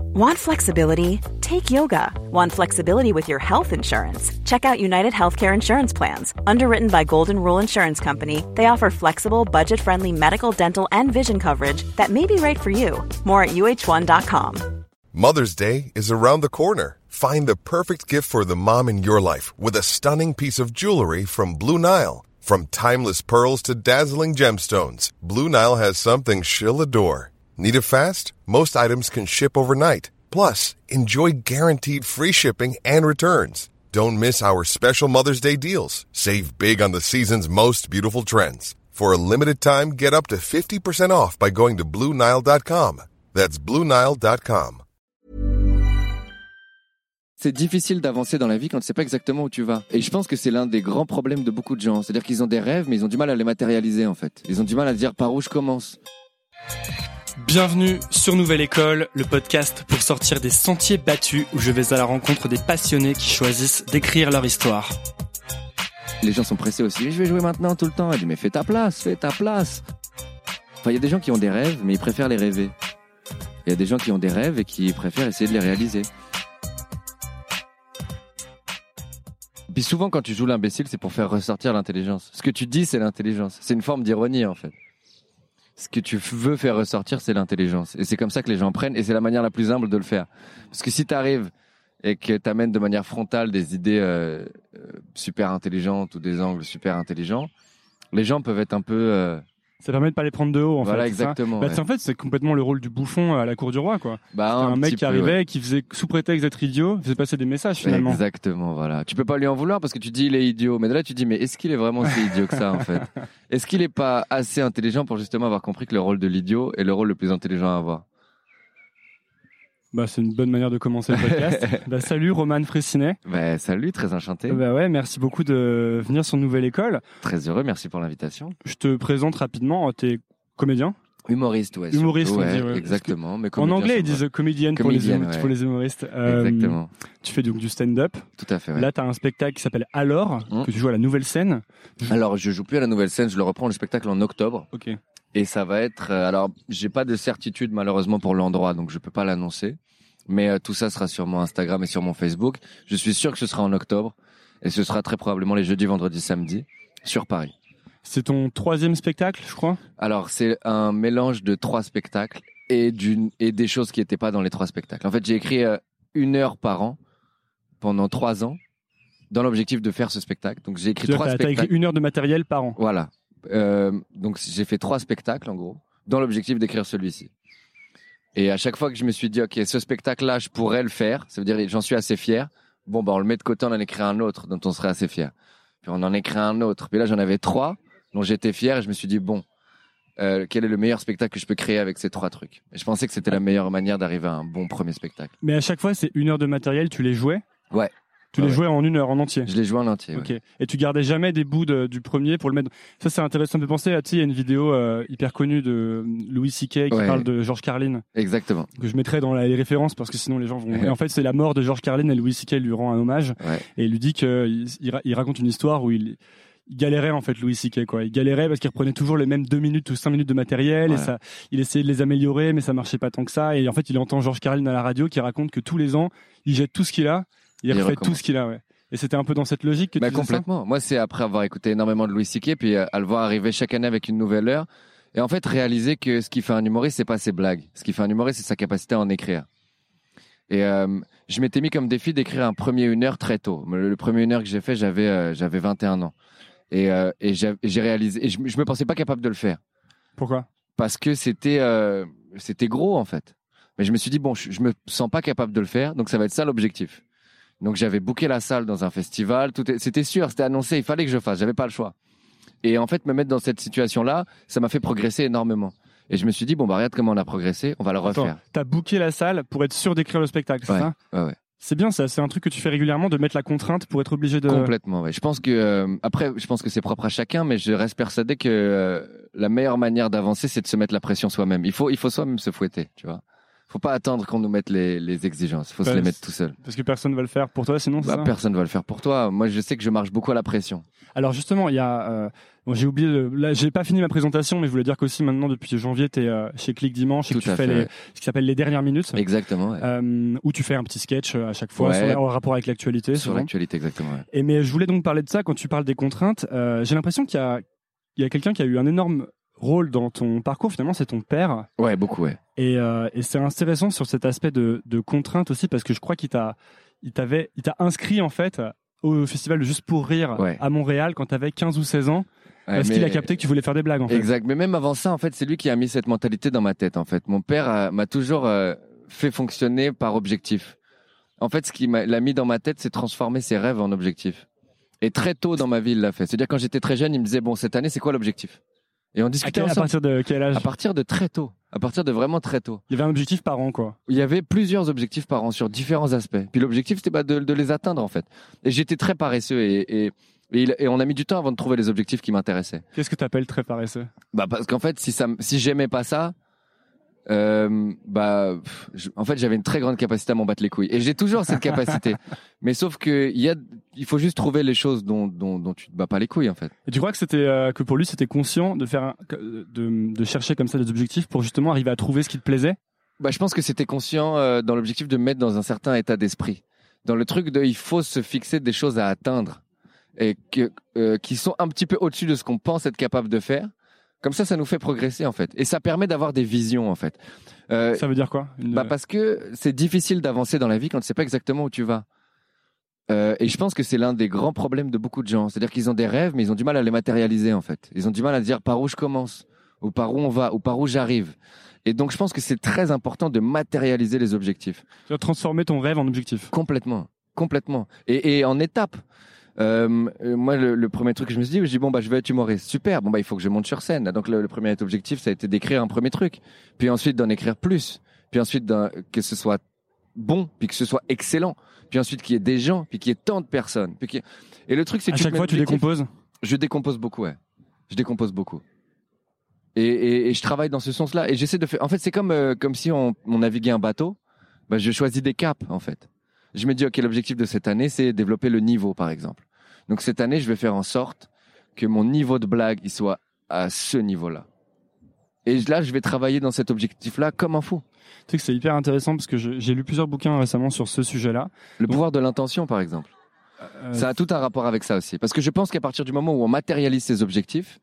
Want flexibility? Take yoga. Want flexibility with your health insurance? Check out United Healthcare Insurance Plans. Underwritten by Golden Rule Insurance Company, they offer flexible, budget friendly medical, dental, and vision coverage that may be right for you. More at uh1.com. Mother's Day is around the corner. Find the perfect gift for the mom in your life with a stunning piece of jewelry from Blue Nile. From timeless pearls to dazzling gemstones, Blue Nile has something she'll adore. Need it fast? Most items can ship overnight. Plus, enjoy guaranteed free shipping and returns. Don't miss our special Mother's Day deals. Save big on the season's most beautiful trends. For a limited time, get up to 50% off by going to BlueNile.com. That's BlueNile.com. C'est difficile d'avancer dans la vie quand tu sais pas exactement où tu vas. Et je pense que c'est l'un des grands problèmes de beaucoup de gens. C'est-à-dire qu'ils ont des rêves, mais ils ont du mal à les matérialiser, en fait. Ils ont du mal à dire par où je commence. Bienvenue sur Nouvelle École, le podcast pour sortir des sentiers battus où je vais à la rencontre des passionnés qui choisissent d'écrire leur histoire. Les gens sont pressés aussi. Je vais jouer maintenant tout le temps. Je dis, mais fais ta place, fais ta place. Enfin, il y a des gens qui ont des rêves, mais ils préfèrent les rêver. Il y a des gens qui ont des rêves et qui préfèrent essayer de les réaliser. Puis souvent, quand tu joues l'imbécile, c'est pour faire ressortir l'intelligence. Ce que tu dis, c'est l'intelligence. C'est une forme d'ironie, en fait. Ce que tu veux faire ressortir, c'est l'intelligence. Et c'est comme ça que les gens prennent, et c'est la manière la plus humble de le faire. Parce que si tu arrives et que tu amènes de manière frontale des idées euh, euh, super intelligentes ou des angles super intelligents, les gens peuvent être un peu... euh, Ça permet de pas les prendre de haut, en Voilà, fait. ça exactement, Bah, ouais. en fait, c'est complètement le rôle du bouffon à la cour du roi, quoi. bah, un, mec petit qui peu, arrivait, ouais. qui faisait sous prétexte d'être idiot, faisait passer des messages finalement. Exactement, voilà. Tu peux pas lui en vouloir parce que tu dis il est idiot, mais de là tu dis mais est-ce qu'il est vraiment si idiot que ça en fait? Est-ce qu'il est pas assez intelligent pour justement avoir compris que le rôle de l'idiot est le rôle le plus intelligent à avoir? Bah, c'est une bonne manière de commencer le podcast. bah, salut Roman Fressinet. Ben salut, très enchanté, Bah ouais, merci beaucoup de venir sur Nouvelle École. très heureux, merci pour l'invitation. Je te présente rapidement, t'es comédien? Humoriste, ouais. Humoriste, surtout, on dit, ouais, exactement. Mais En anglais, ils disent comédienne pour les, Comédienne, hum- ouais. pour les humoristes. Euh, Exactement, Tu fais donc du stand-up. tout à fait. ouais. Là, tu as un spectacle qui s'appelle Alors, Hum. que tu joues à la nouvelle scène. Alors je joue plus à la nouvelle scène, je le reprends le spectacle en octobre Ok. Et ça va être. euh, alors j'ai pas de certitude malheureusement pour l'endroit, donc je peux pas l'annoncer. Mais euh, tout ça sera sur mon Instagram et sur mon Facebook. Je suis sûr que ce sera en octobre et ce sera très probablement les jeudis, vendredis, samedis sur Paris. C'est ton troisième spectacle, je crois? Alors c'est un mélange de trois spectacles et d'une et des choses qui n'étaient pas dans les trois spectacles. En fait, j'ai écrit euh, une heure par an pendant trois ans dans l'objectif de faire ce spectacle. Donc j'ai écrit trois t'as spectacles. écrit une heure de matériel par an. Voilà. Euh, donc j'ai fait trois spectacles en gros, dans l'objectif d'écrire celui-ci. Et à chaque fois que je me suis dit, ok, ce spectacle-là, je pourrais le faire, ça veut dire j'en suis assez fier. Bon, bah on le met de côté, on en écrit un autre dont on serait assez fier. Puis on en écrit un autre. Puis là, j'en avais trois dont j'étais fier et je me suis dit, bon, euh, quel est le meilleur spectacle que je peux créer avec ces trois trucs? Et je pensais que c'était la meilleure manière d'arriver à un bon premier spectacle. Mais à chaque fois, c'est une heure de matériel, tu les jouais? Ouais. Tu les ouais. jouais en une heure, en entier. Je l'ai joué en entier. ouais. Ok. Et tu gardais jamais des bouts de- du premier pour le mettre. Ça, c'est intéressant. Fait penser à, tu sais, il y a une vidéo euh, hyper connue de Louis C.K. qui Ouais. parle de George Carlin, Exactement. que je mettrai dans la- les références parce que sinon les gens vont. Et en fait, c'est la mort de George Carlin et Louis C.K. lui rend un hommage Ouais. et il lui dit qu'il il, ra- il raconte une histoire où il, il galérait en fait Louis C.K. quoi. Il galérait parce qu'il reprenait toujours les mêmes deux minutes ou cinq minutes de matériel et ça, il essayait de les améliorer mais ça marchait pas tant que ça. Et en fait, il entend George Carlin à la radio qui raconte que tous les ans, il jette tout ce qu'il a, il Il refait tout ce qu'il a. Ouais. Et c'était un peu dans cette logique que Bah, tu faisais ça complètement. Moi, c'est après avoir écouté énormément de Louis C.K. puis euh, à le voir arriver chaque année avec une nouvelle heure. Et en fait, réaliser que ce qui fait un humoriste, c'est pas ses blagues. Ce qui fait un humoriste, c'est sa capacité à en écrire. Et euh, je m'étais mis comme défi d'écrire un premier une heure très tôt. Le, le premier une heure que j'ai fait, j'avais euh, j'avais 21 ans. Et, et j'ai réalisé. Et je, je me pensais pas capable de le faire Pourquoi? Parce que c'était c'était gros en fait. Mais je me suis dit bon, je, je me sens pas capable de le faire, donc ça va être ça l'objectif. Donc j'avais booké la salle dans un festival, tout est- c'était sûr, c'était annoncé, il fallait que je fasse, j'avais pas le choix. Et en fait, me mettre dans cette situation-là, ça m'a fait progresser énormément. Et je me suis dit, bon, bah, regarde comment on a progressé, on va le Attends, refaire. T'as booké la salle pour être sûr d'écrire le spectacle, c'est Ouais, ça ouais, ouais. C'est bien ça, c'est un truc que tu fais régulièrement de mettre la contrainte pour être obligé de. Complètement, ouais. Je pense que euh, après, je pense que c'est propre à chacun, mais je reste persuadé que euh, la meilleure manière d'avancer, c'est de se mettre la pression soi-même. Il faut, il faut soi-même se fouetter, tu vois. Faut pas attendre qu'on nous mette les, les exigences. Faut se les mettre tout seul. Parce que personne va le faire pour toi, sinon Bah, ça? personne va le faire pour toi. Moi, je sais que je marche beaucoup à la pression. Alors justement, il y a, euh, bon, j'ai oublié, de- là, j'ai pas fini ma présentation, mais je voulais dire qu'aussi maintenant depuis janvier, t'es euh, chez Click Dimanche et que tu fais fait, les, ouais. ce qui s'appelle les dernières minutes, Exactement. ouais. euh, où tu fais un petit sketch euh, à chaque fois Ouais. sur- en rapport avec l'actualité. Sur l'actualité, exactement. Et mais je voulais donc parler de ça quand tu parles des contraintes. Euh, j'ai l'impression qu'il y a, il y a quelqu'un qui a eu un énorme rôle dans ton parcours. Finalement, c'est ton père. Ouais, beaucoup, ouais. Et, euh, et c'est intéressant sur cet aspect de, de contrainte aussi parce que je crois qu'il t'a, il t'avait, il t'a inscrit en fait au festival de Juste pour rire Ouais. à Montréal quand t'avais 15 ou 16 ans Ouais, parce mais- qu'il a capté que tu voulais faire des blagues en fait. Exact. Mais même avant ça, en fait, c'est lui qui a mis cette mentalité dans ma tête. En fait, mon père a- m'a toujours euh, fait fonctionner par objectif. En fait, ce qui l'a mis dans ma tête, c'est transformer ses rêves en objectifs. Et très tôt dans ma vie, il l'a fait. C'est-à-dire quand j'étais très jeune, il me disait bon, cette année, c'est quoi l'objectif? Et on À, discutait quel- à partir de quel âge À partir de très tôt. À partir de vraiment très tôt. Il y avait un objectif par an quoi. Il y avait plusieurs objectifs par an sur différents aspects. Puis l'objectif, c'était bah, de, de les atteindre, en fait. Et j'étais très paresseux et, et, et, il- et on a mis du temps avant de trouver les objectifs qui m'intéressaient. Qu'est-ce que t'appelles très paresseux? Bah parce qu'en fait, si ça, si j'aimais pas ça, euh, bah, je- en fait, j'avais une très grande capacité à m'en battre les couilles. Et j'ai toujours cette capacité. Mais sauf que il y a, il faut juste trouver les choses dont, dont, dont tu te bats pas les couilles, en fait. Et tu crois que c'était euh, que pour lui c'était conscient de faire un- de, de chercher comme ça des objectifs pour justement arriver à trouver ce qui te plaisait? Bah, je pense que c'était conscient euh, dans l'objectif de me mettre dans un certain état d'esprit. Dans le truc de, il faut se fixer des choses à atteindre et que, euh, qui sont un petit peu au-dessus de ce qu'on pense être capable de faire. Comme ça, ça nous fait progresser, en fait. Et ça permet d'avoir des visions, en fait. Euh, Ça veut dire quoi Une- Bah parce que c'est difficile d'avancer dans la vie quand tu sais pas exactement où tu vas. Euh, et je pense que c'est l'un des grands problèmes de beaucoup de gens. C'est-à-dire qu'ils ont des rêves, mais ils ont du mal à les matérialiser en fait. Ils ont du mal à dire par où je commence, ou par où on va, ou par où j'arrive. Et donc je pense que c'est très important de matérialiser les objectifs. Tu vas transformer ton rêve en objectif. Complètement, complètement. Et, et en étapes. Euh, euh, moi, le, le premier truc que je me suis dit, je dis bon bah je vais être humoriste, super. Bon bah il faut que je monte sur scène. Donc le, le premier objectif, ça a été d'écrire un premier truc, puis ensuite d'en écrire plus, puis ensuite que ce soit bon, puis que ce soit excellent, puis ensuite qu'il y ait des gens, puis qu'il y ait tant de personnes. Puis y ait- Et le truc c'est À que chaque mets fois tu décomposes? je décompose beaucoup, ouais. Je décompose beaucoup. Et, et, et je travaille dans ce sens-là. Et j'essaie de faire. En fait, c'est comme euh, comme si on, on naviguait un bateau. Bah, je choisis des caps, en fait. Je me dis, ok, l'objectif de cette année, c'est développer le niveau, par exemple. Donc cette année, je vais faire en sorte que mon niveau de blague, il soit à ce niveau-là. Et là, je vais travailler dans cet objectif-là comme un fou. Tu sais que c'est hyper intéressant parce que j'ai lu plusieurs bouquins récemment sur ce sujet-là. Le Donc- pouvoir de l'intention, par exemple. Euh, Ça a tout un rapport avec ça aussi. Parce que je pense qu'à partir du moment où on matérialise ses objectifs,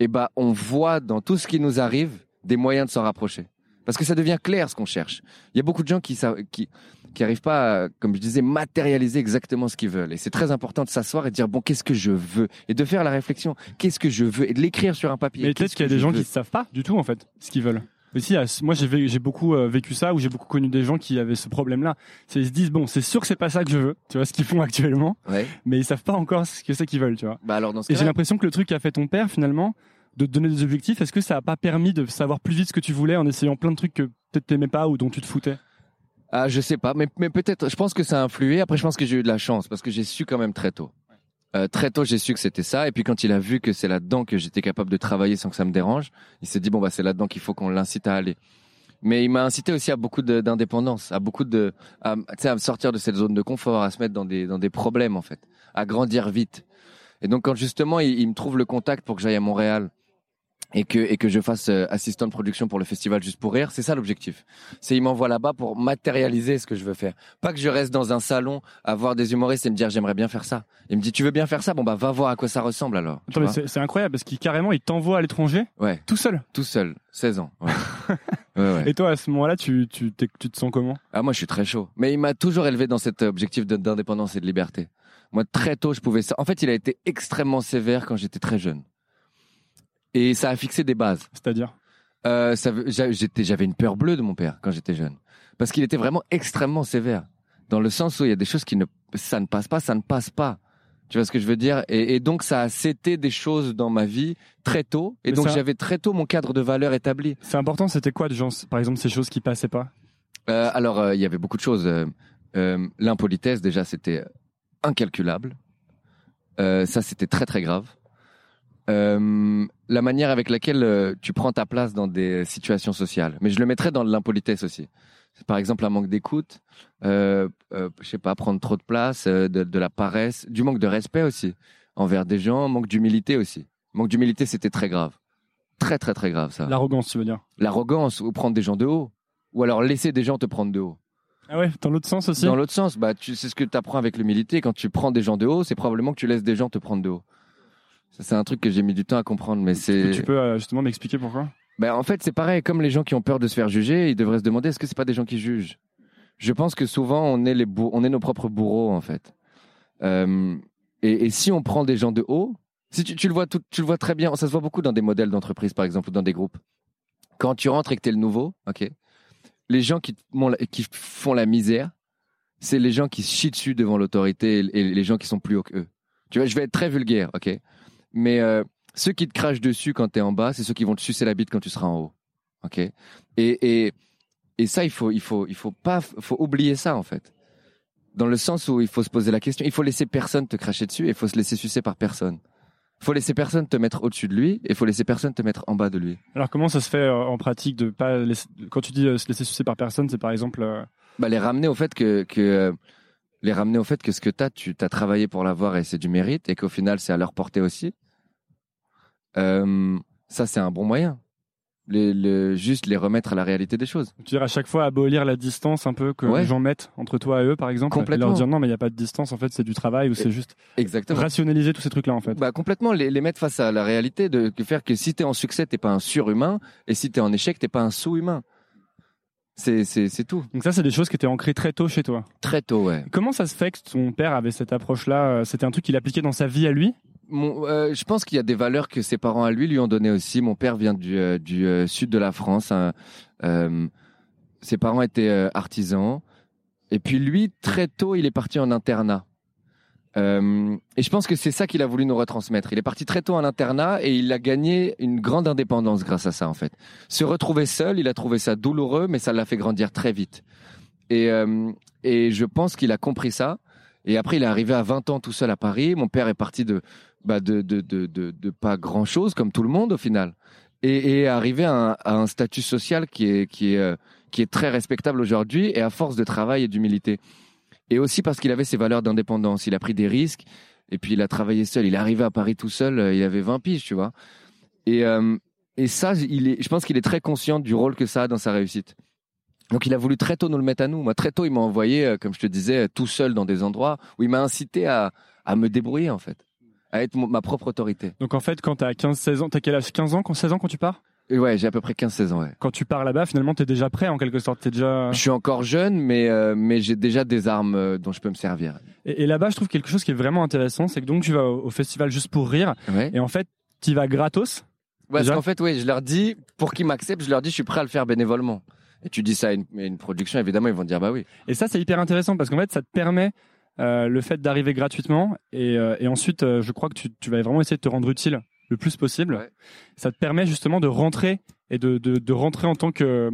eh ben, on voit dans tout ce qui nous arrive des moyens de s'en rapprocher. Parce que ça devient clair ce qu'on cherche. Il y a beaucoup de gens qui qui, qui arrivent pas, à, comme je disais, matérialiser exactement ce qu'ils veulent. Et c'est très important de s'asseoir et de dire, bon, qu'est-ce que je veux? Et de faire la réflexion. Qu'est-ce que je veux? Et de l'écrire sur un papier. mais peut-être qu'il y a des gens veux? qui ne savent pas du tout en fait ce qu'ils veulent. Aussi, moi j'ai beaucoup euh, vécu ça où j'ai beaucoup connu des gens qui avaient ce problème-là. C'est ils se disent bon, c'est sûr que c'est pas ça que je veux, tu vois ce qu'ils font actuellement, Ouais. mais ils savent pas encore ce que c'est qu'ils veulent, tu vois. Bah, alors, dans ce Et j'ai l'impression que le truc qu'a fait ton père finalement, de te donner des objectifs, est-ce que ça a pas permis de savoir plus vite ce que tu voulais en essayant plein de trucs que peut-être t'aimais pas ou dont tu te foutais? Ah, je sais pas, mais, mais peut-être, je pense que ça a influé. Après, je pense que j'ai eu de la chance parce que j'ai su quand même très tôt. Euh, très tôt, j'ai su que c'était ça. Et puis, quand il a vu que c'est là-dedans que j'étais capable de travailler sans que ça me dérange, il s'est dit, bon, bah, c'est là-dedans qu'il faut qu'on l'incite à aller. Mais il m'a incité aussi à beaucoup d'indépendance, à beaucoup de, à, à sortir de cette zone de confort, à se mettre dans des, dans des problèmes, en fait, à grandir vite. Et donc, quand justement, il, il me trouve le contact pour que j'aille à Montréal et que, et que je fasse euh, assistant de production pour le festival Juste pour Rire, c'est ça l'objectif. C'est il m'envoie là-bas pour matérialiser ce que je veux faire. Pas que je reste dans un salon à voir des humoristes et me dire j'aimerais bien faire ça. Il me dit tu veux bien faire ça? Bon bah va voir à quoi ça ressemble alors. Attends, mais c'est incroyable parce qu'il carrément il t'envoie à l'étranger ouais, tout seul. tout seul, 16 ans. Ouais. ouais, ouais. Et toi à ce moment-là, tu tu, tu te sens comment? Ah moi je suis très chaud. Mais il m'a toujours élevé dans cet objectif d'indépendance et de liberté. Moi très tôt je pouvais ça. En fait il a été extrêmement sévère quand j'étais très jeune. Et ça a fixé des bases. C'est-à-dire Euh, j'avais une peur bleue de mon père quand j'étais jeune, parce qu'il était vraiment extrêmement sévère, dans le sens où il y a des choses qui ne, ça ne passe pas, ça ne passe pas. Tu vois ce que je veux dire? Et, et donc ça a cété des choses dans ma vie très tôt. Et Mais donc ça- j'avais très tôt mon cadre de valeurs établi. C'est important, c'était quoi de gens, par exemple, ces choses qui passaient pas? Euh, alors, euh, il y avait beaucoup de choses. L'impolitesse, déjà, c'était incalculable. Ça, c'était très, très grave. Euh, la manière avec laquelle euh, tu prends ta place dans des situations sociales. Mais je le mettrais dans l'impolitesse aussi. Par exemple, un manque d'écoute, euh, euh, je sais pas, prendre trop de place, de, de la paresse, du manque de respect aussi envers des gens, manque d'humilité aussi. Manque d'humilité, c'était très grave. Très, très, très grave, ça. L'arrogance, tu veux dire? L'arrogance ou prendre des gens de haut. Ou alors laisser des gens te prendre de haut. Ah ouais, dans l'autre sens aussi? Dans l'autre sens, bah, c'est ce que tu apprends avec l'humilité. Quand tu prends des gens de haut, c'est probablement que tu laisses des gens te prendre de haut. C'est un truc que j'ai mis du temps à comprendre, mais c'est. Tu peux euh, justement m'expliquer pourquoi? Ben, en fait, c'est pareil. Comme les gens qui ont peur de se faire juger, ils devraient se demander est-ce que c'est pas des gens qui jugent? Je pense que souvent, on est, les on est nos propres bourreaux, en fait. Euh, et, et si on prend des gens de haut, si tu, tu le vois tout, tu le vois très bien, ça se voit beaucoup dans des modèles d'entreprise, par exemple, ou dans des groupes. Quand tu rentres et que tu es le nouveau, ok, les gens qui, font la- qui font la misère, c'est les gens qui se chient dessus devant l'autorité et, et les gens qui sont plus hauts que eux. Tu vois, je vais être très vulgaire, ok, mais euh, ceux qui te crachent dessus quand tu es en bas, c'est ceux qui vont te sucer la bite quand tu seras en haut, ok? Et, et, et ça, il faut, il faut, il faut pas, faut oublier ça en fait. Dans le sens où il faut se poser la question, il faut laisser personne te cracher dessus et il faut se laisser sucer par personne. Il faut laisser personne te mettre au-dessus de lui et il faut laisser personne te mettre en bas de lui. Alors comment ça se fait euh, en pratique de pas laisser... quand tu dis euh, se laisser sucer par personne, c'est par exemple euh, Bah, les ramener au fait que, que les ramener au fait que ce que t'as, tu t'as travaillé pour l'avoir et c'est du mérite et qu'au final c'est à leur portée aussi. Euh, ça c'est un bon moyen. Les, juste les remettre à la réalité des choses. tu veux dire à chaque fois abolir la distance un peu que Ouais. les gens mettent entre toi et eux par exemple et Complètement. leur dire non mais il y a pas de distance en fait c'est du travail ou c'est juste Exactement. rationaliser tous ces trucs là en fait. Bah complètement, les, les mettre face à la réalité de faire que si t'es en succès, t'es pas un surhumain, et si t'es en échec, t'es pas un sous-humain. C'est tout. Donc ça c'est des choses qui étaient ancrées très tôt chez toi. Très tôt, ouais. Comment ça se fait que ton père avait cette approche là C'était un truc qu'il appliquait dans sa vie à lui? Euh, je pense qu'il y a des valeurs que ses parents à lui lui ont donné aussi. Mon père vient du euh, euh, sud de la France. hein. Ses parents étaient artisans, et puis lui très tôt il est parti en internat. Et je pense que c'est ça qu'il a voulu nous retransmettre. Il est parti très tôt en internat et il a gagné une grande indépendance grâce à ça en fait. Se retrouver seul, il a trouvé ça douloureux, mais ça l'a fait grandir très vite. Et, et je pense qu'il a compris ça. Et après, il est arrivé à 20 ans tout seul à Paris. Mon père est parti de, bah de, pas grand chose, comme tout le monde au final. Et, arrivé à un, statut social euh, qui est très respectable aujourd'hui et à force de travail et d'humilité. Et aussi parce qu'il avait ses valeurs d'indépendance. Il a pris des risques et puis il a travaillé seul. Il est arrivé à Paris tout seul, euh, il avait 20 piges, tu vois. Et, euh, ça, je pense qu'il est très conscient du rôle que ça a dans sa réussite. Donc il a voulu très tôt nous le mettre à nous. Moi, très tôt, il m'a envoyé, comme je te disais, tout seul dans des endroits où il m'a incité à me débrouiller, en fait. À être mon- ma propre autorité. Donc en fait quand t'as 15-16 ans, t'as quel âge? 15 ans, quand 16 ans quand tu pars? Et ouais, j'ai à peu près 15-16 ans, ouais. Quand tu pars là-bas finalement t'es déjà prêt en quelque sorte, t'es déjà... Je suis encore jeune, mais, euh, mais j'ai déjà des armes euh, dont je peux me servir. Et, et là-bas je trouve quelque chose qui est vraiment intéressant, c'est que donc tu vas au, au festival juste pour rire Ouais. et en fait tu vas gratos? Parce qu'en fait, oui, je leur dis, pour qu'ils m'acceptent, je leur dis, je suis prêt à le faire bénévolement. Et tu dis ça à une, à une production, évidemment, ils vont dire, bah oui. Et ça, c'est hyper intéressant parce qu'en fait, ça te permet euh, le fait d'arriver gratuitement et, euh, et ensuite, euh, je crois que tu, tu vas vraiment essayer de te rendre utile le plus possible. Ouais. Ça te permet justement de rentrer et de, de, de rentrer en tant que,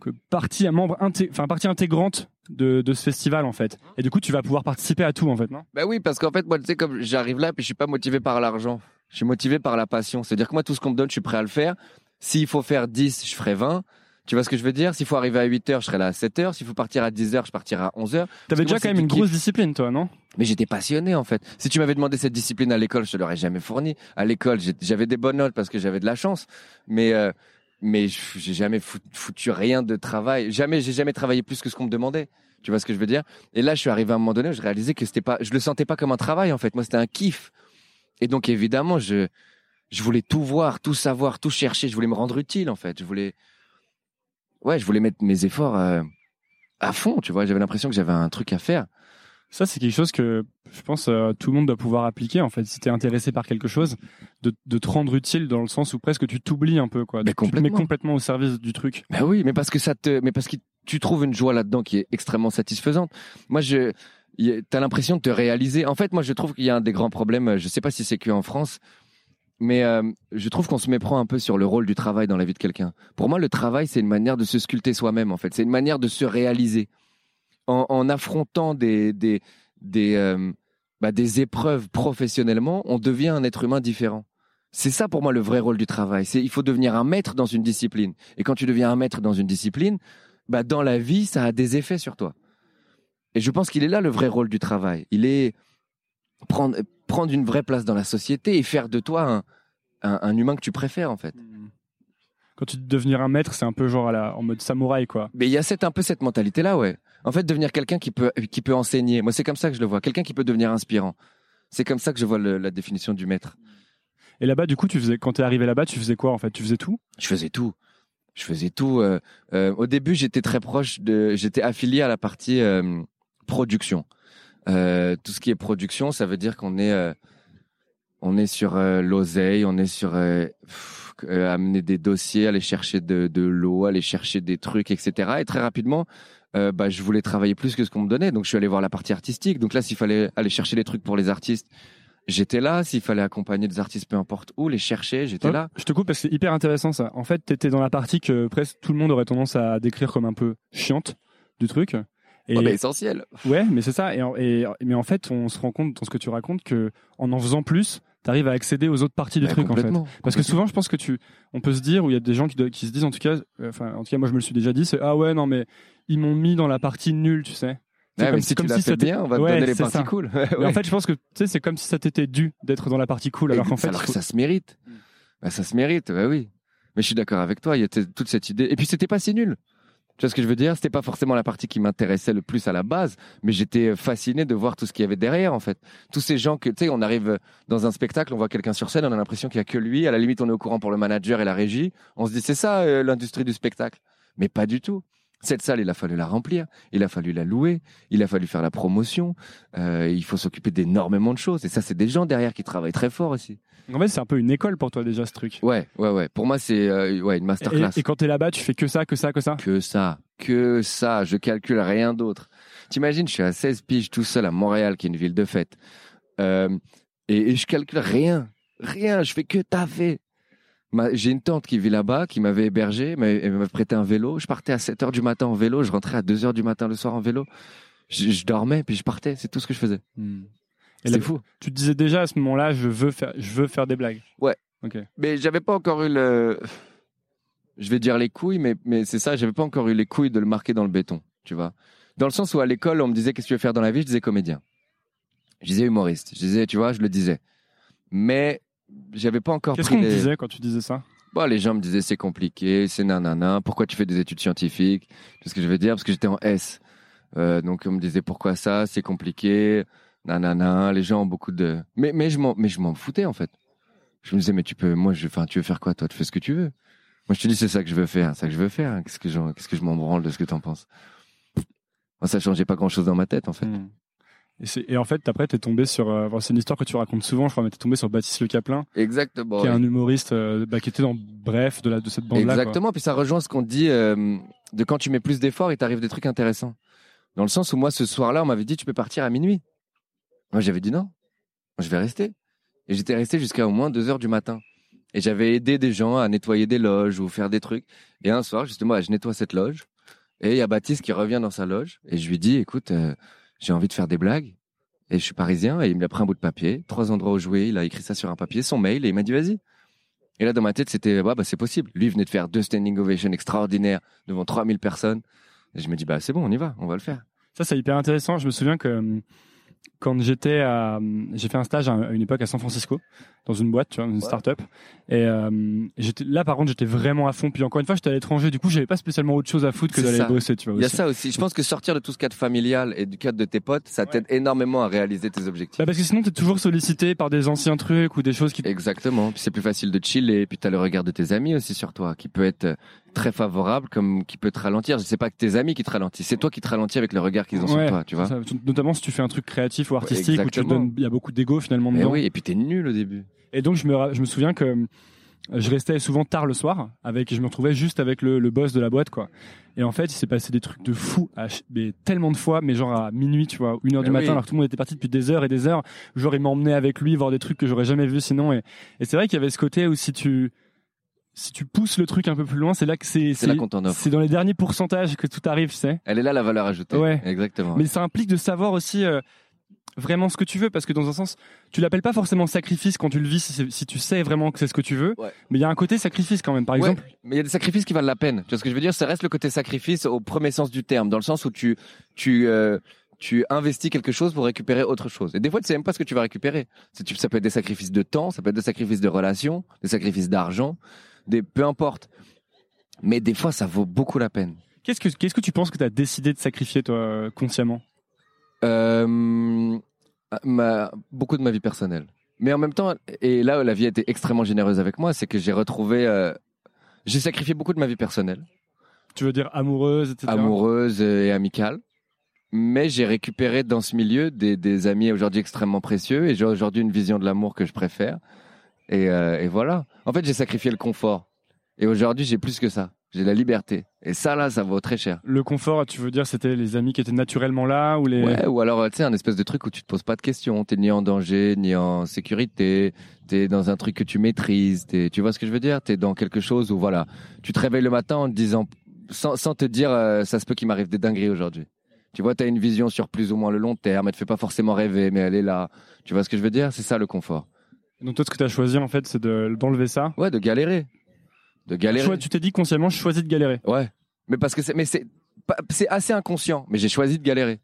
que partie, un membre enfin, partie intégrante de, de ce festival en fait. Et du coup, tu vas pouvoir participer à tout en fait, non? Bah oui, parce qu'en fait, moi, tu sais, comme j'arrive là, puis je suis pas motivé par l'argent. Je suis motivé par la passion. C'est-à-dire que moi, tout ce qu'on me donne, je suis prêt à le faire. S'il faut faire 10, je ferai 20. Tu vois ce que je veux dire? S'il faut arriver à 8 heures, je serai là à 7 heures. S'il faut partir à 10 heures, je partirai à 11 heures. T'avais que déjà moi, quand même une grosse discipline, toi, non? Mais j'étais passionné, en fait. Si tu m'avais demandé cette discipline à l'école, je te l'aurais jamais fourni. À l'école, j'avais des bonnes notes parce que j'avais de la chance. Mais, euh, mais j'ai jamais fou- foutu rien de travail. Jamais, j'ai jamais travaillé plus que ce qu'on me demandait. Tu vois ce que je veux dire? Et là, je suis arrivé à un moment donné où je réalisais que c'était pas, je le sentais pas comme un travail, en fait. Moi, c'était un kiff. Et donc, évidemment, je, je voulais tout voir, tout savoir, tout chercher. Je voulais me rendre utile, en fait. Je voulais, ouais, je voulais mettre mes efforts euh, à fond. Tu vois, j'avais l'impression que j'avais un truc à faire. Ça, c'est quelque chose que je pense euh, tout le monde doit pouvoir appliquer en fait. Si t'es intéressé par quelque chose, de, de te rendre utile dans le sens où presque tu t'oublies un peu, quoi. Mais tu te mets complètement. complètement au service du truc. Ben oui, mais parce que ça te, mais parce que tu trouves une joie là-dedans qui est extrêmement satisfaisante. Moi, je, t'as l'impression de te réaliser. En fait, moi, je trouve qu'il y a un des grands problèmes. Je sais pas si c'est que en France, mais euh, je trouve qu'on se méprend un peu sur le rôle du travail dans la vie de quelqu'un. Pour moi, le travail, c'est une manière de se sculpter soi-même. En fait, c'est une manière de se réaliser en, affrontant des des des euh, bah, des épreuves professionnellement. On devient un être humain différent. C'est ça pour moi le vrai rôle du travail. C'est il faut devenir un maître dans une discipline. Et quand tu deviens un maître dans une discipline, bah dans la vie, ça a des effets sur toi. Et je pense qu'il est là le vrai rôle du travail. Il est prendre prendre une vraie place dans la société et faire de toi un un, un humain que tu préfères en fait. Quand tu dis devenir un maître, c'est un peu genre à la, en mode samouraï, quoi. Mais il y a cette, un peu cette mentalité là, ouais. En fait, devenir quelqu'un qui peut qui peut enseigner. Moi, c'est comme ça que je le vois. Quelqu'un qui peut devenir inspirant. C'est comme ça que je vois le- la définition du maître. Et là-bas, du coup, tu faisais, quand t'es arrivé là-bas, tu faisais quoi, en fait? Tu faisais tout? Je faisais tout. Je faisais tout. euh, euh, au début, j'étais très proche de. J'étais affilié à la partie euh, production. Euh, tout ce qui est production, ça veut dire qu'on est, euh, on est sur euh, l'oseille, on est sur pff, amener des dossiers, aller chercher de, de l'eau, aller chercher des trucs, etc. Et très rapidement, bah, je voulais travailler plus que ce qu'on me donnait, donc je suis allé voir la partie artistique. Donc là, s'il fallait aller chercher des trucs pour les artistes, j'étais là. S'il fallait accompagner des artistes, peu importe où, les chercher, j'étais là. Je te coupe parce que c'est hyper intéressant ça. En fait, t'étais dans la partie que presque tout le monde aurait tendance à décrire comme un peu chiante du truc. Et Ouais, bah, essentiel. ouais, mais c'est ça. Et, en- et- mais en fait, on se rend compte dans ce que tu racontes que en en faisant plus, t'arrives à accéder aux autres parties du Bah, truc en fait. Parce que souvent, je pense que tu, on peut se dire, ou il y a des gens qui, qui se disent, en tout cas, euh, enfin, en tout cas, moi, je me le suis déjà dit, c'est ah ouais, non, mais ils m'ont mis dans la partie nulle, tu sais. C'est Ouais, comme mais si- si tu l'as si fait c'était- bien, on va te Ouais, donner les c'est parties ça. cool. Mais en fait, je pense que tu sais, c'est comme si ça t'était dû d'être dans la partie cool, alors qu'en fait, alors que ça se mérite. Bah, ça se mérite, bah oui. Mais je suis d'accord avec toi, il y a toute cette idée. Et puis c'était pas si nul. Tu vois ce que je veux dire? C'était pas forcément la partie qui m'intéressait le plus à la base, mais j'étais fasciné de voir tout ce qu'il y avait derrière, en fait. Tous ces gens que, tu sais, on arrive dans un spectacle, on voit quelqu'un sur scène, on a l'impression qu'il y a que lui. À la limite, on est au courant pour le manager et la régie. On se dit, c'est ça euh, l'industrie du spectacle. Mais pas du tout. Cette salle, il a fallu la remplir, il a fallu la louer, il a fallu faire la promotion. Euh, il faut s'occuper d'énormément de choses. Et ça, c'est des gens derrière qui travaillent très fort aussi. en fait, c'est un peu une école pour toi déjà ce truc. Ouais, ouais, ouais. Pour moi, c'est euh, ouais, une masterclass. Et, et quand t'es là-bas, tu fais que ça, que ça, que ça? Que ça, que ça. Je calcule rien d'autre. T'imagines, je suis à 16 piges tout seul à Montréal, qui est une ville de fête. Euh, et, et je calcule rien. Rien. Je fais que taffer. J'ai une tante qui vit là-bas, qui m'avait hébergé, elle m'a prêté un vélo. Je partais à 7 heures du matin en vélo, je rentrais à 2 heures du matin le soir en vélo. Je, je dormais, puis je partais. C'est tout ce que je faisais. Et C'est fou. tu te disais déjà à ce moment-là, je veux faire, je veux faire des blagues. Ouais. Ok. Mais j'avais pas encore eu le. Je vais dire les couilles, mais, mais c'est ça, j'avais pas encore eu les couilles de le marquer dans le béton, tu vois. Dans le sens où à l'école, on me disait qu'est-ce que tu veux faire dans la vie, je disais comédien. Je disais humoriste. Je disais, tu vois, je le disais. Mais j'avais pas encore Qu'est-ce qu'on les... disait quand tu disais ça? Bon, les gens me disaient c'est compliqué, c'est nanana, pourquoi tu fais des études scientifiques? Sais ce que je veux dire Parce que j'étais en S. Euh, donc on me disait pourquoi ça, c'est compliqué, nanana, les gens ont beaucoup de... Mais, mais je m'en mais je m'en foutais en fait. Je me disais mais tu peux, moi, je, tu veux faire quoi toi? Tu fais ce que tu veux. Moi je te dis c'est ça que je veux faire, c'est ça que je veux faire. Qu'est-ce que j'en- qu'est-ce que je m'en branle de ce que t'en penses? Moi ça changeait pas grand-chose dans ma tête en fait. Hmm. Et, en fait, après, t'es tombé sur. euh, c'est une histoire que tu racontes souvent, je crois, mais t'es tombé sur Baptiste Le Caplin, Exactement. qui est ouais. un humoriste euh, bah, qui était dans Bref de, la, de cette bande-là. quoi. Exactement, puis ça rejoint ce qu'on dit euh, de quand tu mets plus d'efforts, il t'arrive des trucs intéressants. Dans le sens où moi, ce soir-là, on m'avait dit tu peux partir à minuit. Moi, j'avais dit non, je vais rester. Et j'étais resté jusqu'à au moins 2 heures du matin. Et j'avais aidé des gens à nettoyer des loges ou faire des trucs. Et un soir, justement, je nettoie cette loge. Et il y a Baptiste qui revient dans sa loge. Et je lui dis écoute, j'ai envie de faire des blagues. Et je suis parisien. Et il me pris un bout de papier, trois endroits où jouer. Il a écrit ça sur un papier, son mail. Et il m'a dit vas-y. Et là, dans ma tête, c'était, ouais, bah, c'est possible. Lui, venait de faire deux standing ovations extraordinaires devant 3000 personnes. Et je me dis, bah, c'est bon, on y va, on va le faire. Ça, c'est hyper intéressant. Je me souviens que euh, quand j'étais à, j'ai fait un stage à une époque à San Francisco dans une boîte, tu vois, une start-up. Et euh, j'étais là, par contre, j'étais vraiment à fond. Puis encore une fois, j'étais à l'étranger. Du coup, j'avais pas spécialement autre chose à foutre que d'aller bosser, tu vois. Il y a ça aussi. Je pense que sortir de tout ce cadre familial et du cadre de tes potes, ça t'aide énormément à réaliser tes objectifs. Bah parce que sinon, t'es toujours sollicité par des anciens trucs ou des choses qui. Exactement. Puis c'est plus facile de chiller. Puis t'as le regard de tes amis aussi sur toi, qui peut être euh, très favorable, comme qui peut te ralentir. Je sais pas que tes amis qui te ralentissent, c'est toi qui te ralentis avec le regard qu'ils ont Ouais, sur toi, tu vois. Ça, notamment si tu fais un truc créatif artistique où tu donnes, il y a beaucoup d'ego finalement Mais dedans. oui. Et puis t'es nul au début. Et donc je me, je me souviens que je restais souvent tard le soir avec je me retrouvais juste avec le, le boss de la boîte quoi et en fait il s'est passé des trucs de fou à ch- mais tellement de fois mais genre à minuit tu vois une heure du Mais matin oui. alors que tout le monde était parti depuis des heures et des heures genre il m'emmenait avec lui voir des trucs que j'aurais jamais vu sinon et, et c'est vrai qu'il y avait ce côté où si tu si tu pousses le truc un peu plus loin c'est là que c'est C'est c'est dans les derniers pourcentages que tout arrive tu sais Elle est là la valeur ajoutée. Ouais. Exactement. mais ça implique de savoir aussi euh, vraiment ce que tu veux parce que dans un sens tu l'appelles pas forcément sacrifice quand tu le vis si, tu sais vraiment que c'est ce que tu veux Ouais. mais il y a un côté sacrifice quand même par Ouais, exemple mais il y a des sacrifices qui valent la peine. Tu vois ce que je veux dire? Ça reste le côté sacrifice au premier sens du terme, dans le sens où tu tu euh, tu investis quelque chose pour récupérer autre chose. Et des fois, tu sais même pas ce que tu vas récupérer. Ça peut être des sacrifices de temps, ça peut être des sacrifices de relations, des sacrifices d'argent, des peu importe. Mais des fois, ça vaut beaucoup la peine. qu'est-ce que qu'est-ce que tu penses que tu as décidé de sacrifier toi euh, consciemment? Euh, ma, beaucoup de ma vie personnelle. Mais en même temps, et là où la vie a été extrêmement généreuse avec moi, c'est que j'ai retrouvé, euh, j'ai sacrifié beaucoup de ma vie personnelle. tu veux dire amoureuse etc amoureuse et amicale. Mais j'ai récupéré dans ce milieu des, des amis aujourd'hui extrêmement précieux et j'ai aujourd'hui une vision de l'amour que je préfère. Et, euh, et voilà. En fait, j'ai sacrifié le confort. Et aujourd'hui, j'ai plus que ça. J'ai la liberté. Et ça, là, ça vaut très cher. le confort tu veux dire c'était les amis qui étaient naturellement là ou les Ouais, ou alors, tu sais, un espèce de truc où tu te poses pas de questions. T'es ni en danger, ni en sécurité. T'es dans un truc que tu maîtrises. T'es- tu vois ce que je veux dire? T'es dans quelque chose où, voilà, tu te réveilles le matin en te disant, sans, sans te dire, euh, ça se peut qu'il m'arrive des dingueries aujourd'hui. Tu vois, t'as une vision sur plus ou moins le long terme. Elle te fait pas forcément rêver, mais elle est là. Tu vois ce que je veux dire? C'est ça le confort. donc toi ce que tu as choisi en fait c'est de d'enlever ça? Ouais, de galérer. De galérer. Tu t'es dit consciemment je choisis de galérer Ouais. Mais parce que c'est, mais c'est, c'est assez inconscient. Mais j'ai choisi de galérer.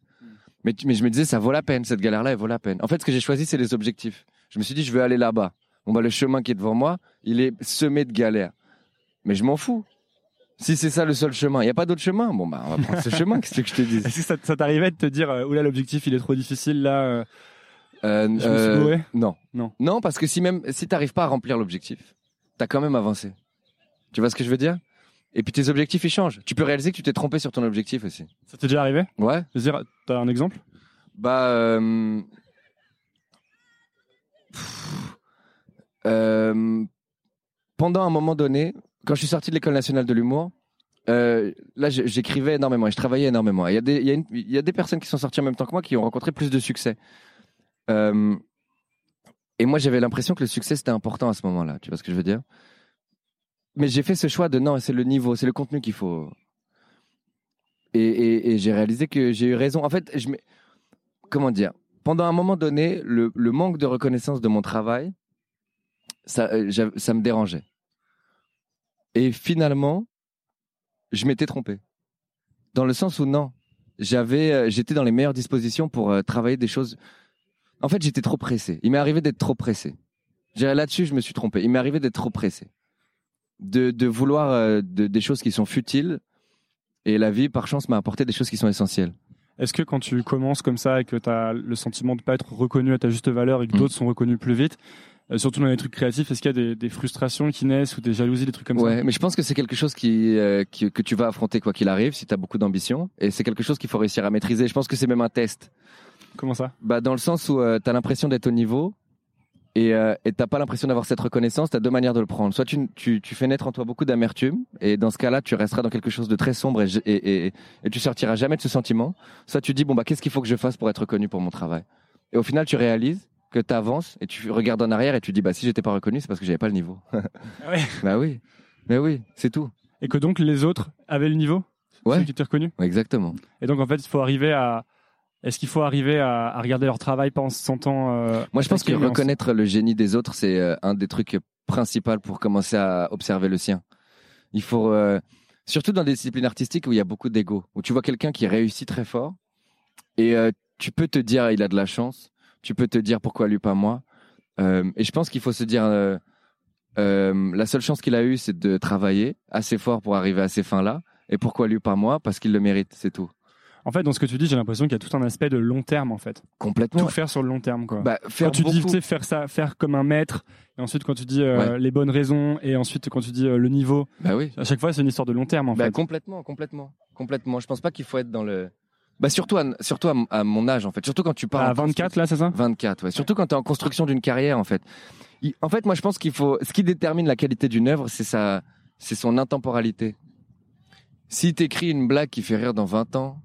Mais, je me disais, ça vaut la peine, cette galère-là, elle vaut la peine. En fait, ce que j'ai choisi, c'est les objectifs. Je me suis dit, je veux aller là-bas. Bon, bah, le chemin qui est devant moi, il est semé de galères. Mais je m'en fous. Si c'est ça le seul chemin, il n'y a pas d'autre chemin? Bon, bah, on va prendre ce chemin. Qu'est-ce que je te dis? est-ce que ça, ça t'arrivait de te dire euh, oula l'objectif il est trop difficile là euh, Euh, Je me suis gouré Non. Non. Non, parce que si même, si t'arrives pas à remplir l'objectif, t'as quand même avancé. Tu vois ce que je veux dire? Et puis tes objectifs, ils changent. Tu peux réaliser que tu t'es trompé sur ton objectif aussi. ça t'est déjà arrivé? Ouais. Dire t'as un exemple? Bah. euh, pff, euh, pendant un moment donné, quand je suis sorti de l'école nationale de l'humour, euh, là, j'écrivais énormément et je travaillais énormément. Il y, a des- il y, a une- il y a des personnes qui sont sorties en même temps que moi qui ont rencontré plus de succès. Et moi, j'avais l'impression que le succès, c'était important à ce moment-là. Tu vois ce que je veux dire? Mais j'ai fait ce choix de non, c'est le niveau, c'est le contenu qu'il faut. Et, j'ai réalisé que j'ai eu raison. En fait, comment dire Pendant un moment donné, le, manque de reconnaissance de mon travail, ça, euh, ça me dérangeait. Et finalement, je m'étais trompé. Dans le sens où non, j'avais, euh, j'étais dans les meilleures dispositions pour euh, travailler des choses. En fait, j'étais trop pressé. Il m'est arrivé d'être trop pressé. Là-dessus, je me suis trompé. Il m'est arrivé d'être trop pressé, de, de vouloir euh, de- des choses qui sont futiles. Et la vie, par chance, m'a apporté des choses qui sont essentielles. Est-ce que quand tu commences comme ça et que tu as le sentiment de pas être reconnu à ta juste valeur et que Mm. d'autres sont reconnus plus vite, euh, surtout dans les trucs créatifs, est-ce qu'il y a des, des frustrations qui naissent ou des jalousies, des trucs comme ouais, ça mais je pense que c'est quelque chose qui, euh, qui- que tu vas affronter quoi qu'il arrive si tu as beaucoup d'ambition. Et c'est quelque chose qu'il faut réussir à maîtriser. Je pense que c'est même un test. Comment ça? Bah, dans le sens où tu as l'impression d'être au niveau et euh, t'as pas l'impression d'avoir cette reconnaissance, tu as deux manières de le prendre. Soit tu, tu, tu fais naître en toi beaucoup d'amertume et dans ce cas-là, tu resteras dans quelque chose de très sombre et, et, et tu sortiras jamais de ce sentiment. Soit tu dis, bon, bah, qu'est-ce qu'il faut que je fasse pour être reconnu pour mon travail? Et au final, tu réalises que tu avances et tu regardes en arrière et tu dis, bah, si j'étais pas reconnu, c'est parce que j'avais pas le niveau. Ah ouais. bah oui, mais oui, c'est tout. Et que donc les autres avaient le niveau? Ouais. Ceux qui étaient reconnus Exactement. Et donc en fait, il faut arriver à. Est-ce qu'il faut arriver à, à regarder leur travail en se sentant. euh, Moi, je pense que reconnaître le génie des autres, c'est euh, un des trucs principaux pour commencer à observer le sien. Il faut, euh, surtout dans des disciplines artistiques où il y a beaucoup d'ego, où tu vois quelqu'un qui réussit très fort, et euh, tu peux te dire il a de la chance, tu peux te dire pourquoi lui pas moi? Et je pense qu'il faut se dire la seule chance qu'il a eue, c'est de travailler assez fort pour arriver à ces fins-là. Et pourquoi lui pas moi? Parce qu'il le mérite, c'est tout. En fait, dans ce que tu dis, j'ai l'impression qu'il y a tout un aspect de long terme en fait. Complètement. Tout faire sur le long terme quoi. Bah, faire quand tu dis tu sais, faire ça, faire comme un maître, et ensuite quand tu dis euh, Ouais. les bonnes raisons, et ensuite quand tu dis euh, le niveau, Bah oui. à chaque fois c'est une histoire de long terme en Bah, fait. complètement, complètement, complètement. Je pense pas qu'il faut être dans le. Bah surtout à, surtout à, à mon âge en fait. Surtout quand tu pars. À en 24 là, c'est ça? 24, ouais. Surtout quand tu es en construction d'une carrière, en fait. Il- En fait, moi, je pense qu'il faut. Ce qui détermine la qualité d'une œuvre, c'est sa, c'est son intemporalité. Si t'écris une blague qui fait rire dans 20 ans,